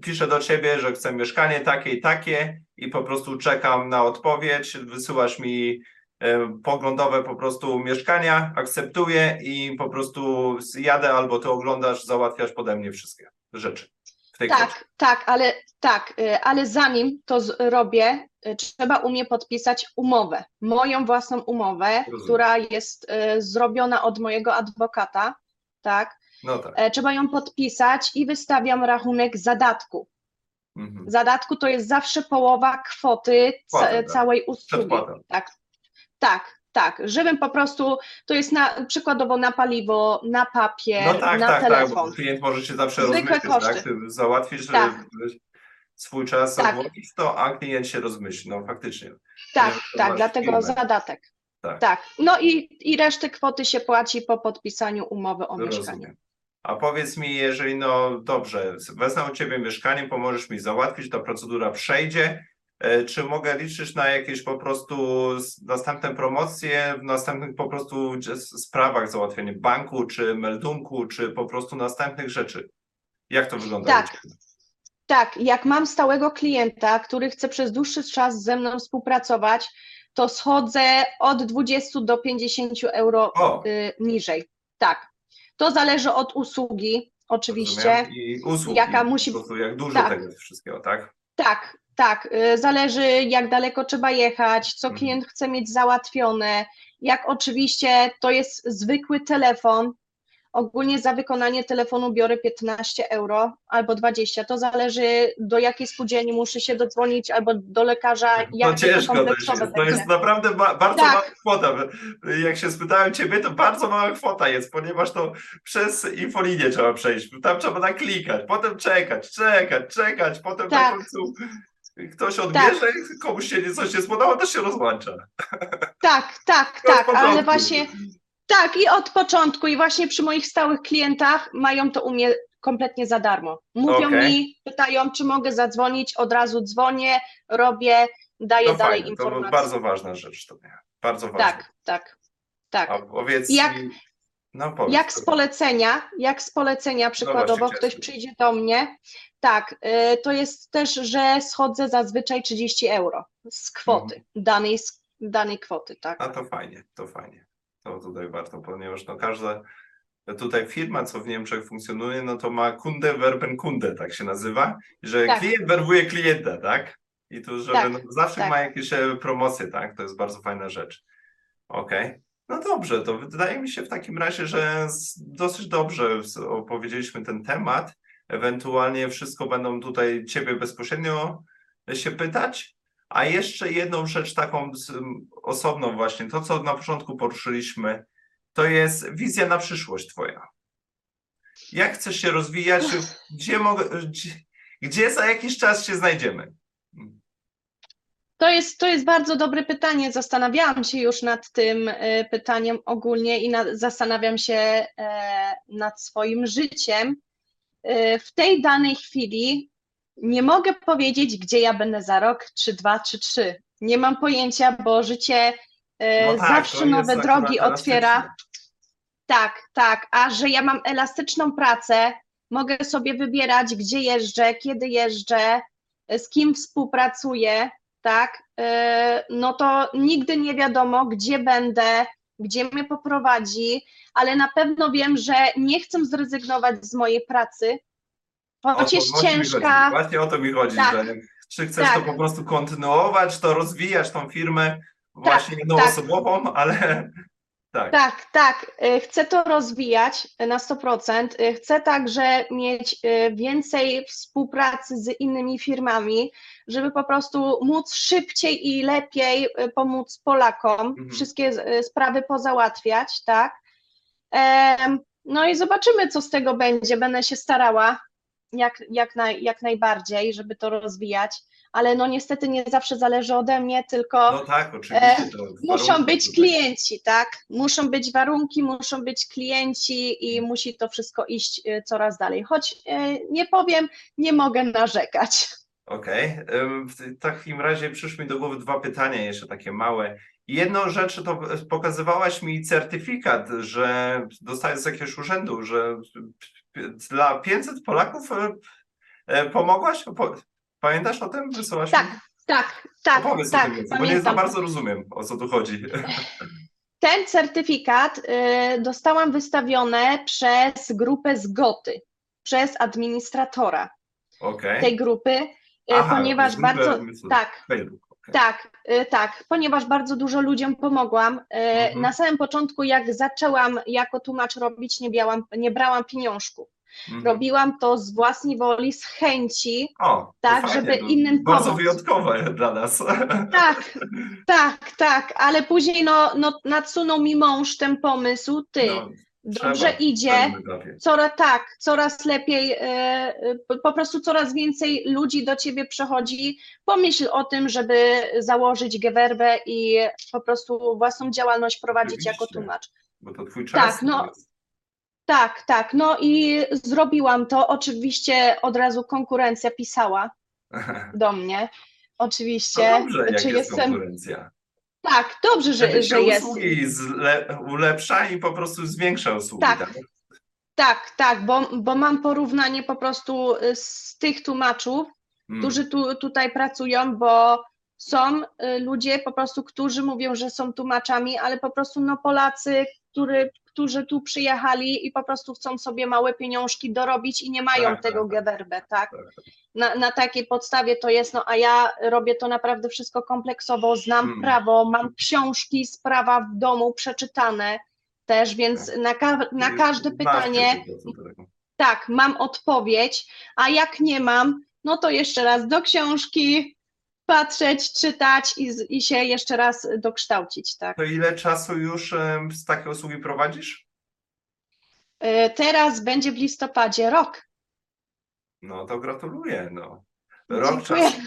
piszę do ciebie, że chcę mieszkanie takie i takie i po prostu czekam na odpowiedź, wysyłasz mi e, poglądowe po prostu mieszkania, akceptuję i po prostu jadę albo ty oglądasz, załatwiasz pode mnie wszystkie rzeczy tej kwocie. Tak, tak, ale tak, y, ale zanim to zrobię, y, trzeba u mnie podpisać umowę, moją własną umowę, Rozumiem. która jest zrobiona od mojego adwokata, tak? No tak. E, Trzeba ją podpisać i wystawiam rachunek zadatku. Mhm. Zadatku to jest zawsze połowa kwoty Płatę, tak. całej usługi. Przedpłatę. Tak, tak, tak, żebym po prostu, to jest na, przykładowo na paliwo, na papier, No tak, na tak, tak, telefon. bo klient może się zawsze Zwykłe rozmyślić, koszty. tak? Ty załatwisz Tak. swój czas, Tak. odłożysz to, a klient się rozmyśli, no faktycznie. Tak, tak, dlatego firmę. zadatek. Tak. Tak. No i, i resztę kwoty się płaci po podpisaniu umowy o mieszkaniu. A powiedz mi, jeżeli no dobrze, wezmę u Ciebie mieszkanie, pomożesz mi załatwić, ta procedura przejdzie, e, czy mogę liczyć na jakieś po prostu następne promocje w następnych po prostu sprawach, załatwienie banku, czy meldunku, czy po prostu następnych rzeczy? Jak to wygląda? Tak. Tak, jak mam stałego klienta, który chce przez dłuższy czas ze mną współpracować, to schodzę od 20 do 50 euro O, y, niżej. Tak. To zależy od usługi, oczywiście. rozumiem. I usług, Jaka musi- prostu jak dużo tak. tego wszystkiego, tak? Tak, tak. y, Zależy jak daleko trzeba jechać, co Mhm. klient chce mieć załatwione. Jak oczywiście to jest zwykły telefon. Ogólnie za wykonanie telefonu biorę 15 euro albo 20. To zależy do jakiej spółdzielni muszę się dodzwonić albo do lekarza, No to ciężko kompleksowe jest. To jest naprawdę ba bardzo Tak. mała kwota. Jak się spytałem ciebie, to bardzo mała kwota jest, ponieważ to przez infolinię trzeba przejść. Tam trzeba naklikać, potem czekać, czekać, czekać, potem na Tak. końcu ktoś odbierze, komuś się coś nie spodoba, to się rozłącza. Tak, tak, To tak, ale właśnie tak i od początku i właśnie przy moich stałych klientach mają to u mnie kompletnie za darmo. Mówią Okej. mi, pytają, czy mogę zadzwonić, od razu dzwonię, robię, daję To dalej fajne, to informacje. bardzo ważna rzecz to nie. Bardzo ważna. Tak, tak, tak. A powiedz Jak- mi, no powiedz. Jak z polecenia, jak z polecenia przykładowo właśnie ktoś przyjdzie do mnie, tak, y, to jest też, że schodzę zazwyczaj 30 euro z kwoty, Mhm. danej, danej kwoty, tak. A to fajnie, to fajnie. To tutaj warto, ponieważ no każda tutaj firma, co w Niemczech funkcjonuje, no to ma kundę werben kundę, tak się nazywa, że Tak. klient werbuje klienta, tak? I tu, żeby Tak, no, zawsze tak. ma jakieś e, promocje, tak? To jest bardzo fajna rzecz. Okej. No dobrze, to wydaje mi się w takim razie, że dosyć dobrze opowiedzieliśmy ten temat. Ewentualnie wszystko będą tutaj ciebie bezpośrednio się pytać. A jeszcze jedną rzecz taką osobną właśnie, to co na początku poruszyliśmy, to jest wizja na przyszłość twoja. Jak chcesz się rozwijać? Gdzie, mogę, gdzie, gdzie za jakiś czas się znajdziemy? To jest, to jest bardzo dobre pytanie. Zastanawiałam się już nad tym e, pytaniem ogólnie i na, zastanawiam się e, nad swoim życiem. E, w tej danej chwili nie mogę powiedzieć, gdzie ja będę za rok, czy dwa, czy trzy. Nie mam pojęcia, bo życie e, No tak, zawsze nowe drogi otwiera. elastyczne. Tak, tak. A że ja mam elastyczną pracę, mogę sobie wybierać, gdzie jeżdżę, kiedy jeżdżę, z kim współpracuję, tak? Yy, No to nigdy nie wiadomo, gdzie będę, gdzie mnie poprowadzi, ale na pewno wiem, że nie chcę zrezygnować z mojej pracy, Mi ciężka. Właśnie o to mi chodzi, Tak. że czy chcesz Tak. to po prostu kontynuować, to rozwijać tą firmę właśnie jednoosobową, ale tak. Tak, tak. y, Chcę to rozwijać na 100%. y, Chcę także mieć y, więcej współpracy z innymi firmami, żeby po prostu móc szybciej i lepiej pomóc Polakom, Mhm. wszystkie sprawy pozałatwiać, tak. No i zobaczymy, co z tego będzie. Będę się starała. Jak, jak, naj, jak najbardziej, żeby to rozwijać, ale no niestety nie zawsze zależy ode mnie, tylko No tak, oczywiście. to muszą być tutaj. klienci, tak? Muszą być warunki, muszą być klienci i musi to wszystko iść e, coraz dalej. Choć e, nie powiem, nie mogę narzekać. Okej. Ym, W takim razie przyszły mi do głowy dwa pytania jeszcze takie małe. Jedną rzecz to pokazywałaś mi certyfikat, że dostajesz z jakiegoś urzędu, że dla 500 Polaków e, e, pomogłaś? Po- Pamiętasz o tym? Wysyłaś mi? Tak, tak, tak, Opowiedz o tak, tym bo nie za bardzo rozumiem, o co tu chodzi. Ten certyfikat y, dostałam wystawione przez grupę Zgoty, przez administratora Okej. tej grupy, Aha, ponieważ bardzo, tak, Facebook. Tak, y, tak, ponieważ bardzo dużo ludziom pomogłam. Y, Mhm. Na samym początku, jak zaczęłam jako tłumacz robić, nie, białam, nie brałam pieniążków. Mhm. Robiłam to z własnej woli, z chęci. O, tak, fajnie, żeby innym Bardzo pomóc. wyjątkowe dla nas. Tak, tak, tak, ale później no, no, nadsunął mi mąż ten pomysł, ty, No, dobrze trzeba idzie, coraz tak, coraz lepiej, e, e, po- prostu coraz więcej ludzi do ciebie przechodzi. Pomyśl o tym, żeby założyć gewerbę i po prostu własną działalność prowadzić jako Oczywiście. tłumacz. Bo to twój czas. Tak, no, jest. Tak, tak, no i zrobiłam to. Oczywiście od razu konkurencja pisała do mnie. To Oczywiście, dobrze, jak czy jest jestem. konkurencja. Tak, dobrze, że, się że jest. usługi zle, ulepsza i po prostu zwiększa usługi. Tak. Tak. Tak, tak, bo, bo mam porównanie po prostu y, z tych tłumaczów, Mm. którzy tu, tutaj pracują, bo są y, ludzie po prostu, którzy mówią, że są tłumaczami, ale po prostu no Polacy, który, którzy tu przyjechali i po prostu chcą sobie małe pieniążki dorobić i nie mają Tak, tego tak, tak. gewerbę, tak? Tak. Na, na takiej podstawie to jest, no a ja robię to naprawdę wszystko kompleksowo, znam Mm. prawo, mam książki z prawa w domu przeczytane też, więc na, ka- na każde pytanie tak, mam odpowiedź, a jak nie mam, no to jeszcze raz do książki patrzeć, czytać i, i się jeszcze raz dokształcić, tak. To ile czasu już z takie usługi prowadzisz? Y, Teraz będzie w listopadzie rok. No to gratuluję. No. Rok Dziękuję. czasu.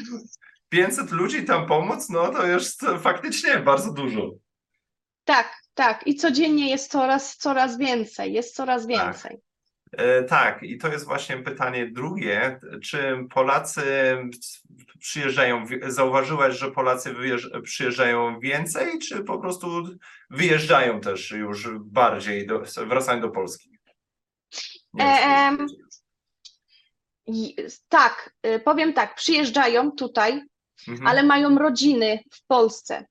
500 ludzi tam pomóc, no to jest faktycznie bardzo dużo. Tak, tak. I codziennie jest coraz, coraz więcej, jest coraz więcej. E, Tak, i to jest właśnie pytanie drugie. Czy Polacy przyjeżdżają, zauważyłaś, że Polacy przyjeżdżają więcej, czy po prostu wyjeżdżają też już bardziej, do, wracają do Polski? Wiem, tak, y, powiem tak, przyjeżdżają tutaj, Mhm. ale mają rodziny w Polsce.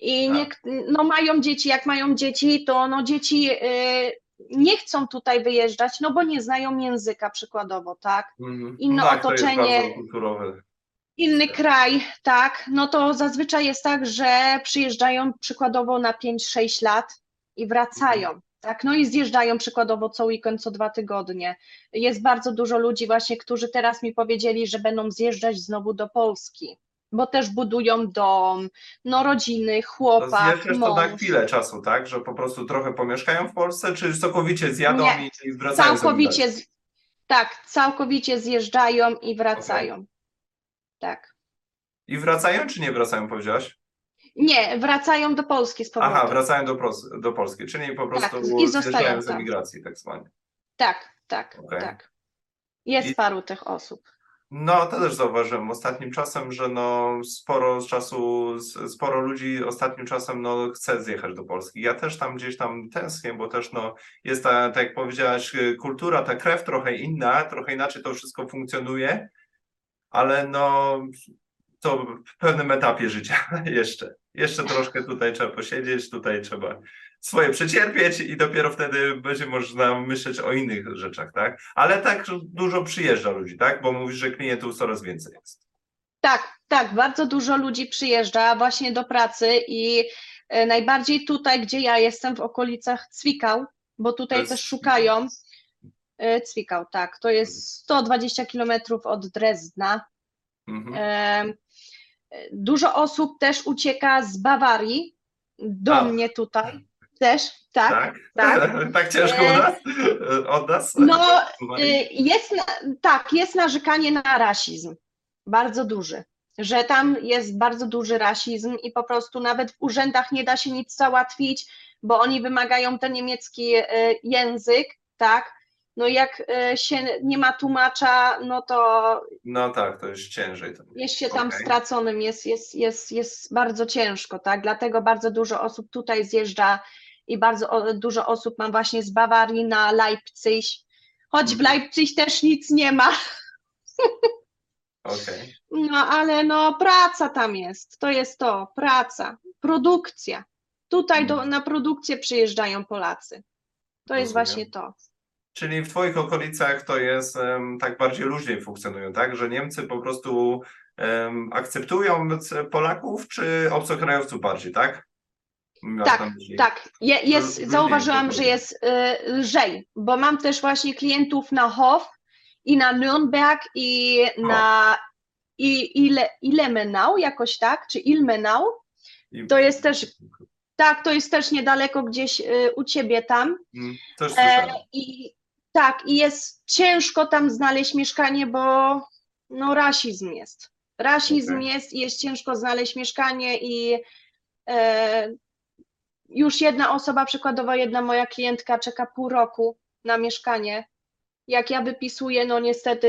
I Tak. nie, no mają dzieci, jak mają dzieci, to no dzieci y, nie chcą tutaj wyjeżdżać, no bo nie znają języka przykładowo, tak? Mhm. inne no tak, To otoczenie. Inny kraj, tak, no to zazwyczaj jest tak, że przyjeżdżają przykładowo na 5-6 lat i wracają. Tak, no i zjeżdżają przykładowo co weekend, co dwa tygodnie. Jest bardzo dużo ludzi właśnie, którzy teraz mi powiedzieli, że będą zjeżdżać znowu do Polski, bo też budują dom, no rodziny, chłopak, zjeżdżasz to na mąż. chwilę czasu, tak? Że po prostu trochę pomieszkają w Polsce, czy całkowicie zjadą Nie, i, wracają Całkowicie, z, tak, całkowicie zjeżdżają i wracają. Tak. I wracają, czy nie wracają, powiedziałaś? Nie, wracają do Polski z powrotem. Aha, wracają do, do Polski, czyli po prostu Tak, i zostają z emigracji, tak zwanie. Tak, tak, Okej. tak. Jest I- paru tych osób. No, to też zauważyłem ostatnim czasem, że no sporo czasu, sporo ludzi ostatnim czasem no chce zjechać do Polski. Ja też tam gdzieś tam tęsknię, bo też no jest ta, tak jak powiedziałaś, y, kultura, ta krew trochę inna, trochę inaczej to wszystko funkcjonuje, ale no to w pewnym etapie życia jeszcze. Jeszcze troszkę tutaj trzeba posiedzieć, tutaj trzeba swoje przecierpieć i dopiero wtedy będzie można myśleć o innych rzeczach, tak? Ale tak dużo przyjeżdża ludzi, tak? Bo mówisz, że klientów coraz więcej jest. Tak, tak, bardzo dużo ludzi przyjeżdża właśnie do pracy i e, najbardziej tutaj, gdzie ja jestem, w okolicach Cwikał, bo tutaj jest też szukają. E, Cwikał, tak, to jest 120 kilometrów od Drezdna. Mhm. E, Dużo osób też ucieka z Bawarii do A. mnie tutaj. Też, tak, Tak? tak. tak ciężko E, nas? Od nas? No, Marii? Y, Jest, tak, jest narzekanie na rasizm, bardzo duży, że tam jest bardzo duży rasizm i po prostu nawet w urzędach nie da się nic załatwić, bo oni wymagają ten niemiecki y, język, tak? No jak y, się nie ma tłumacza, no to No tak, to jest ciężej. To. jest się tam Okej. straconym, jest, jest, jest, jest bardzo ciężko, tak? Dlatego bardzo dużo osób tutaj zjeżdża i bardzo dużo osób mam właśnie z Bawarii na Leipzig, choć w Mhm. Leipzig też nic nie ma, Okej. no ale no praca tam jest, to jest to, praca, produkcja. Tutaj do, Mhm. na produkcję przyjeżdżają Polacy. To jest Rozumiem. właśnie to. Czyli w Twoich okolicach to jest em, tak bardziej luźniej funkcjonują, tak? Że Niemcy po prostu em, akceptują Polaków, czy obcokrajowców bardziej, tak? Tak? Tak, je, jest, zauważyłam, że jest y, lżej, bo mam też właśnie klientów na Hof i na Nürnberg i na i, ile, Ilmenau jakoś tak, czy Ilmenau. To jest też- Tak, to jest też niedaleko gdzieś y, u ciebie tam. Mm, Też E. I tak, i jest ciężko tam znaleźć mieszkanie, bo no rasizm jest. Rasizm Okej. jest i jest ciężko znaleźć mieszkanie i e, już jedna osoba, przykładowo jedna moja klientka czeka pół roku na mieszkanie. Jak ja wypisuję, no niestety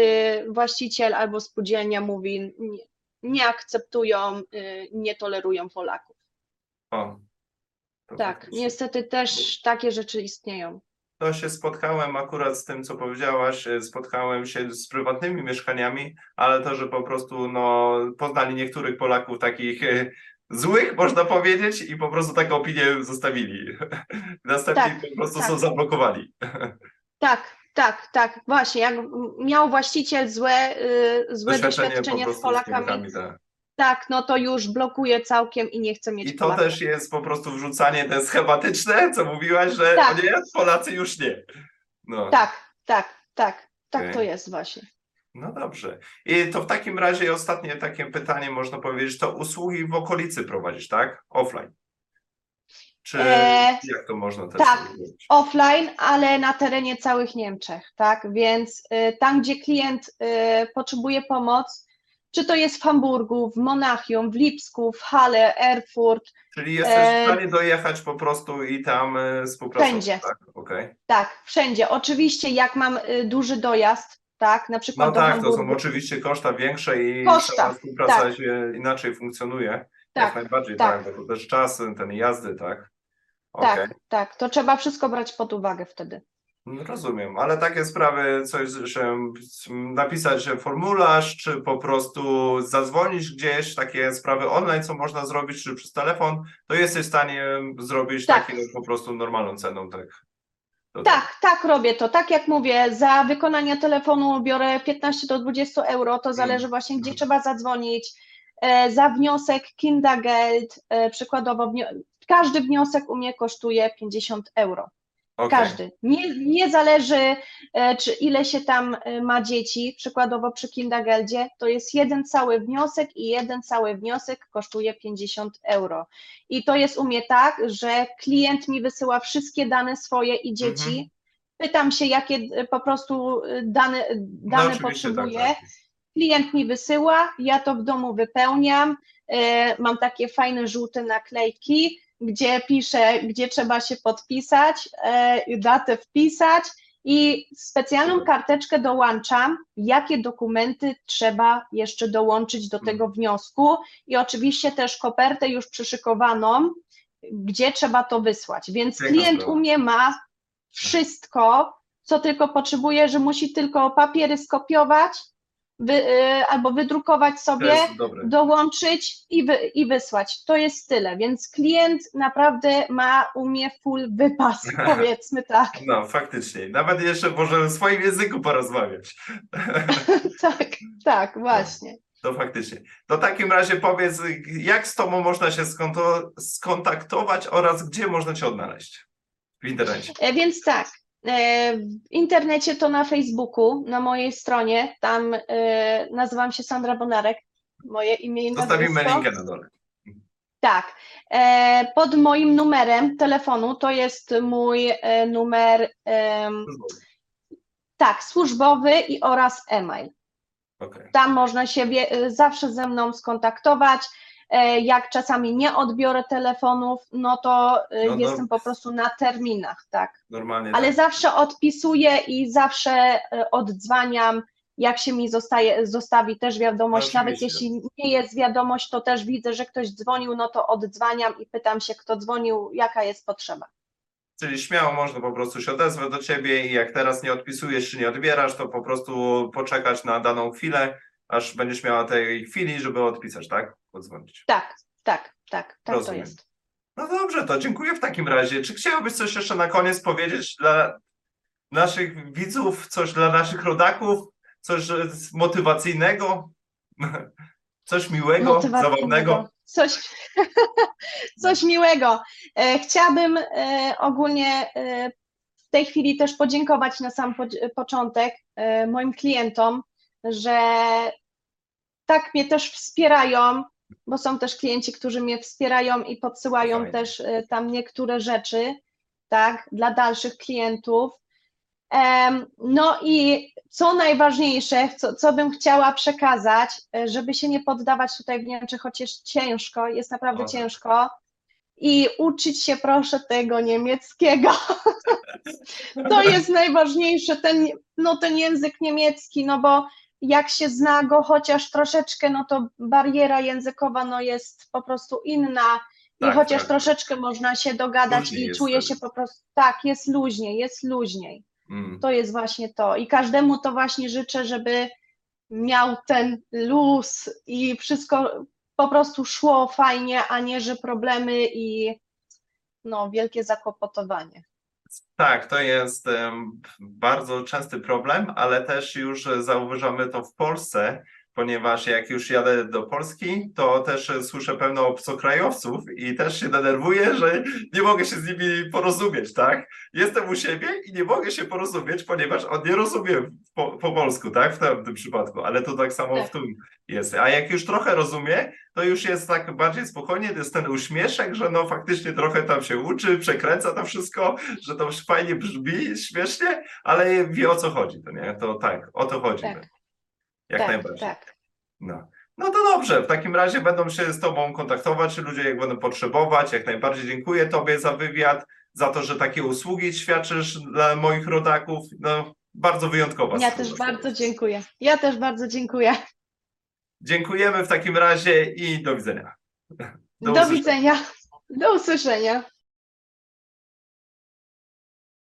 właściciel albo spółdzielnia mówi, nie, nie akceptują, y, nie tolerują Polaków. O, Tak, faktycznie. niestety też takie rzeczy istnieją. To się spotkałem akurat z tym, co powiedziałaś, e, spotkałem się z prywatnymi mieszkaniami, ale to, że po prostu no, poznali niektórych Polaków takich e, złych, można powiedzieć, i po prostu taką opinię zostawili. Następnie Tak, po prostu tak. są zablokowali. Tak, tak, tak, właśnie. Jak miał właściciel złe, y, złe doświadczenie, po z Polakami, Niemcami, tak. tak, no to już blokuje całkiem i nie chce mieć I to Polaków. też jest po prostu wrzucanie te schematyczne, co mówiłaś, że Tak. nie, Polacy już nie. No. Tak, tak, tak, tak Okej. to jest właśnie. No dobrze. I to w takim razie ostatnie takie pytanie, można powiedzieć, to usługi w okolicy prowadzisz, tak? Offline. Czy E, jak to można też tak. zrobić? Offline, ale na terenie całych Niemczech, tak? Więc y, tam, gdzie klient y, potrzebuje pomoc, czy to jest w Hamburgu, w Monachium, w Lipsku, w Halle, Erfurt, Czyli jesteś e, w stanie dojechać po prostu i tam e, współpracować, Wszędzie. tak? Okej. tak, wszędzie. Oczywiście, jak mam y, duży dojazd, tak, na przykład No tak, to są oczywiście koszta większe i Koszta, współpraca się inaczej funkcjonuje. Jak tak, najbardziej, tak, tak. to też czas, ten jazdy, tak? tak, Okej. tak, to trzeba wszystko brać pod uwagę wtedy. No, Rozumiem, ale takie sprawy, coś, że napisać że formularz, czy po prostu zadzwonić gdzieś, takie sprawy online, co można zrobić, czy przez telefon, to jesteś w stanie zrobić Tak. takie po prostu normalną ceną, tak? Tak, tak robię to. Tak jak mówię, za wykonanie telefonu biorę 15 do 20 euro, to zależy właśnie, gdzie Mm. trzeba zadzwonić. E, Za wniosek Kindergeld, e, przykładowo, każdy wniosek u mnie kosztuje 50 euro. Okej. Każdy. Nie, nie zależy, e, czy ile się tam e, ma dzieci, przykładowo przy Kindergeldzie, to jest jeden cały wniosek i jeden cały wniosek kosztuje 50 euro. I to jest u mnie tak, że klient mi wysyła wszystkie dane swoje i dzieci. Mhm. Pytam się, jakie e, po prostu dane, dane No potrzebuję. tak, tak. Klient mi wysyła, ja to w domu wypełniam. Mam takie fajne żółte naklejki, gdzie piszę, gdzie trzeba się podpisać, e, datę wpisać i specjalną karteczkę dołączam, jakie dokumenty trzeba jeszcze dołączyć do tego wniosku i oczywiście też kopertę już przyszykowaną, gdzie trzeba to wysłać. Więc klient u mnie ma wszystko, co tylko potrzebuje, że musi tylko papiery skopiować wy, y, albo wydrukować sobie, dołączyć i, wy, i wysłać. To jest tyle, więc klient naprawdę ma u mnie full wypas, powiedzmy tak. No, faktycznie. Nawet jeszcze może w swoim języku porozmawiać. tak, tak, właśnie. To faktycznie. To w takim razie powiedz, jak z Tobą można się skontaktować oraz gdzie można Cię odnaleźć w internecie? E, Więc tak, w internecie to na Facebooku, na mojej stronie, tam e, nazywam się Sandra Bonarek, moje imię i Zostawimy nazwisko. linkę na dole. Tak. E, pod moim numerem telefonu to jest mój e, numer em, tak, służbowy i oraz e-mail. Okej. Tam można się e, zawsze ze mną skontaktować. E, Jak czasami nie odbiorę telefonów, no to e, No, jestem po prostu na terminach, tak. Normalnie Ale tak. zawsze odpisuję i zawsze e, oddzwaniam, jak się mi zostaje, zostawi też wiadomość. No, Nawet jeśli nie jest wiadomość, to też widzę, że ktoś dzwonił, no to oddzwaniam i pytam się, kto dzwonił, jaka jest potrzeba. Czyli śmiało można po prostu się odezwać do ciebie i jak teraz nie odpisujesz czy nie odbierasz, to po prostu poczekać na daną chwilę, aż będziesz miała tej chwili, żeby odpisać, tak? Podzwonić. Tak, tak, tak, tak Rozumiem. to jest. No dobrze, to dziękuję w takim razie. Czy chciałbyś coś jeszcze na koniec powiedzieć dla naszych widzów, coś dla naszych rodaków, coś motywacyjnego, coś miłego, Motywacyjnego. zabawnego? Coś, coś miłego. E, Chciałabym e, ogólnie e, w tej chwili też podziękować na sam po- początek moim klientom, że tak mnie też wspierają, bo są też klienci, którzy mnie wspierają i podsyłają Fajnie. też e, tam niektóre rzeczy, tak, dla dalszych klientów. No i co najważniejsze, co, co bym chciała przekazać, e, żeby się nie poddawać tutaj w Niemczech, chociaż ciężko, jest naprawdę O ciężko. I uczyć się proszę tego niemieckiego. To jest najważniejsze, ten, no, ten język niemiecki, no bo jak się zna go chociaż troszeczkę, no to bariera językowa no jest po prostu inna. I Tak, chociaż tak. troszeczkę można się dogadać Luźniej i czuje się po prostu, tak, jest luźniej, jest luźniej. Mm. To jest właśnie to. I każdemu to właśnie życzę, żeby miał ten luz i wszystko po prostu szło fajnie, a nie, że problemy i no, wielkie zakłopotowanie. Tak, to jest bardzo częsty problem, ale też już zauważamy to w Polsce, ponieważ jak już jadę do Polski, to też słyszę pełno obcokrajowców i też się denerwuję, że nie mogę się z nimi porozumieć, tak? Jestem u siebie i nie mogę się porozumieć, ponieważ on nie rozumie po, po polsku, tak? W tym, w tym przypadku, ale to tak samo Tak. w tym jest. A jak już trochę rozumie, to już jest tak bardziej spokojnie, to jest ten uśmieszek, że no faktycznie trochę tam się uczy, przekręca to wszystko, że to fajnie brzmi, śmiesznie, ale wie o co chodzi, to nie? To tak, o to chodzi. Tak. Jak tak, najbardziej. tak. No. no to dobrze, w takim razie będą się z Tobą kontaktować ludzie, jak będą potrzebować. Jak najbardziej dziękuję Tobie za wywiad, za to, że takie usługi świadczysz dla moich rodaków. No, bardzo wyjątkowa Ja też bardzo dziękuję. Ja też bardzo dziękuję. Dziękujemy w takim razie i do widzenia. Do, usłyszenia. widzenia. Do usłyszenia.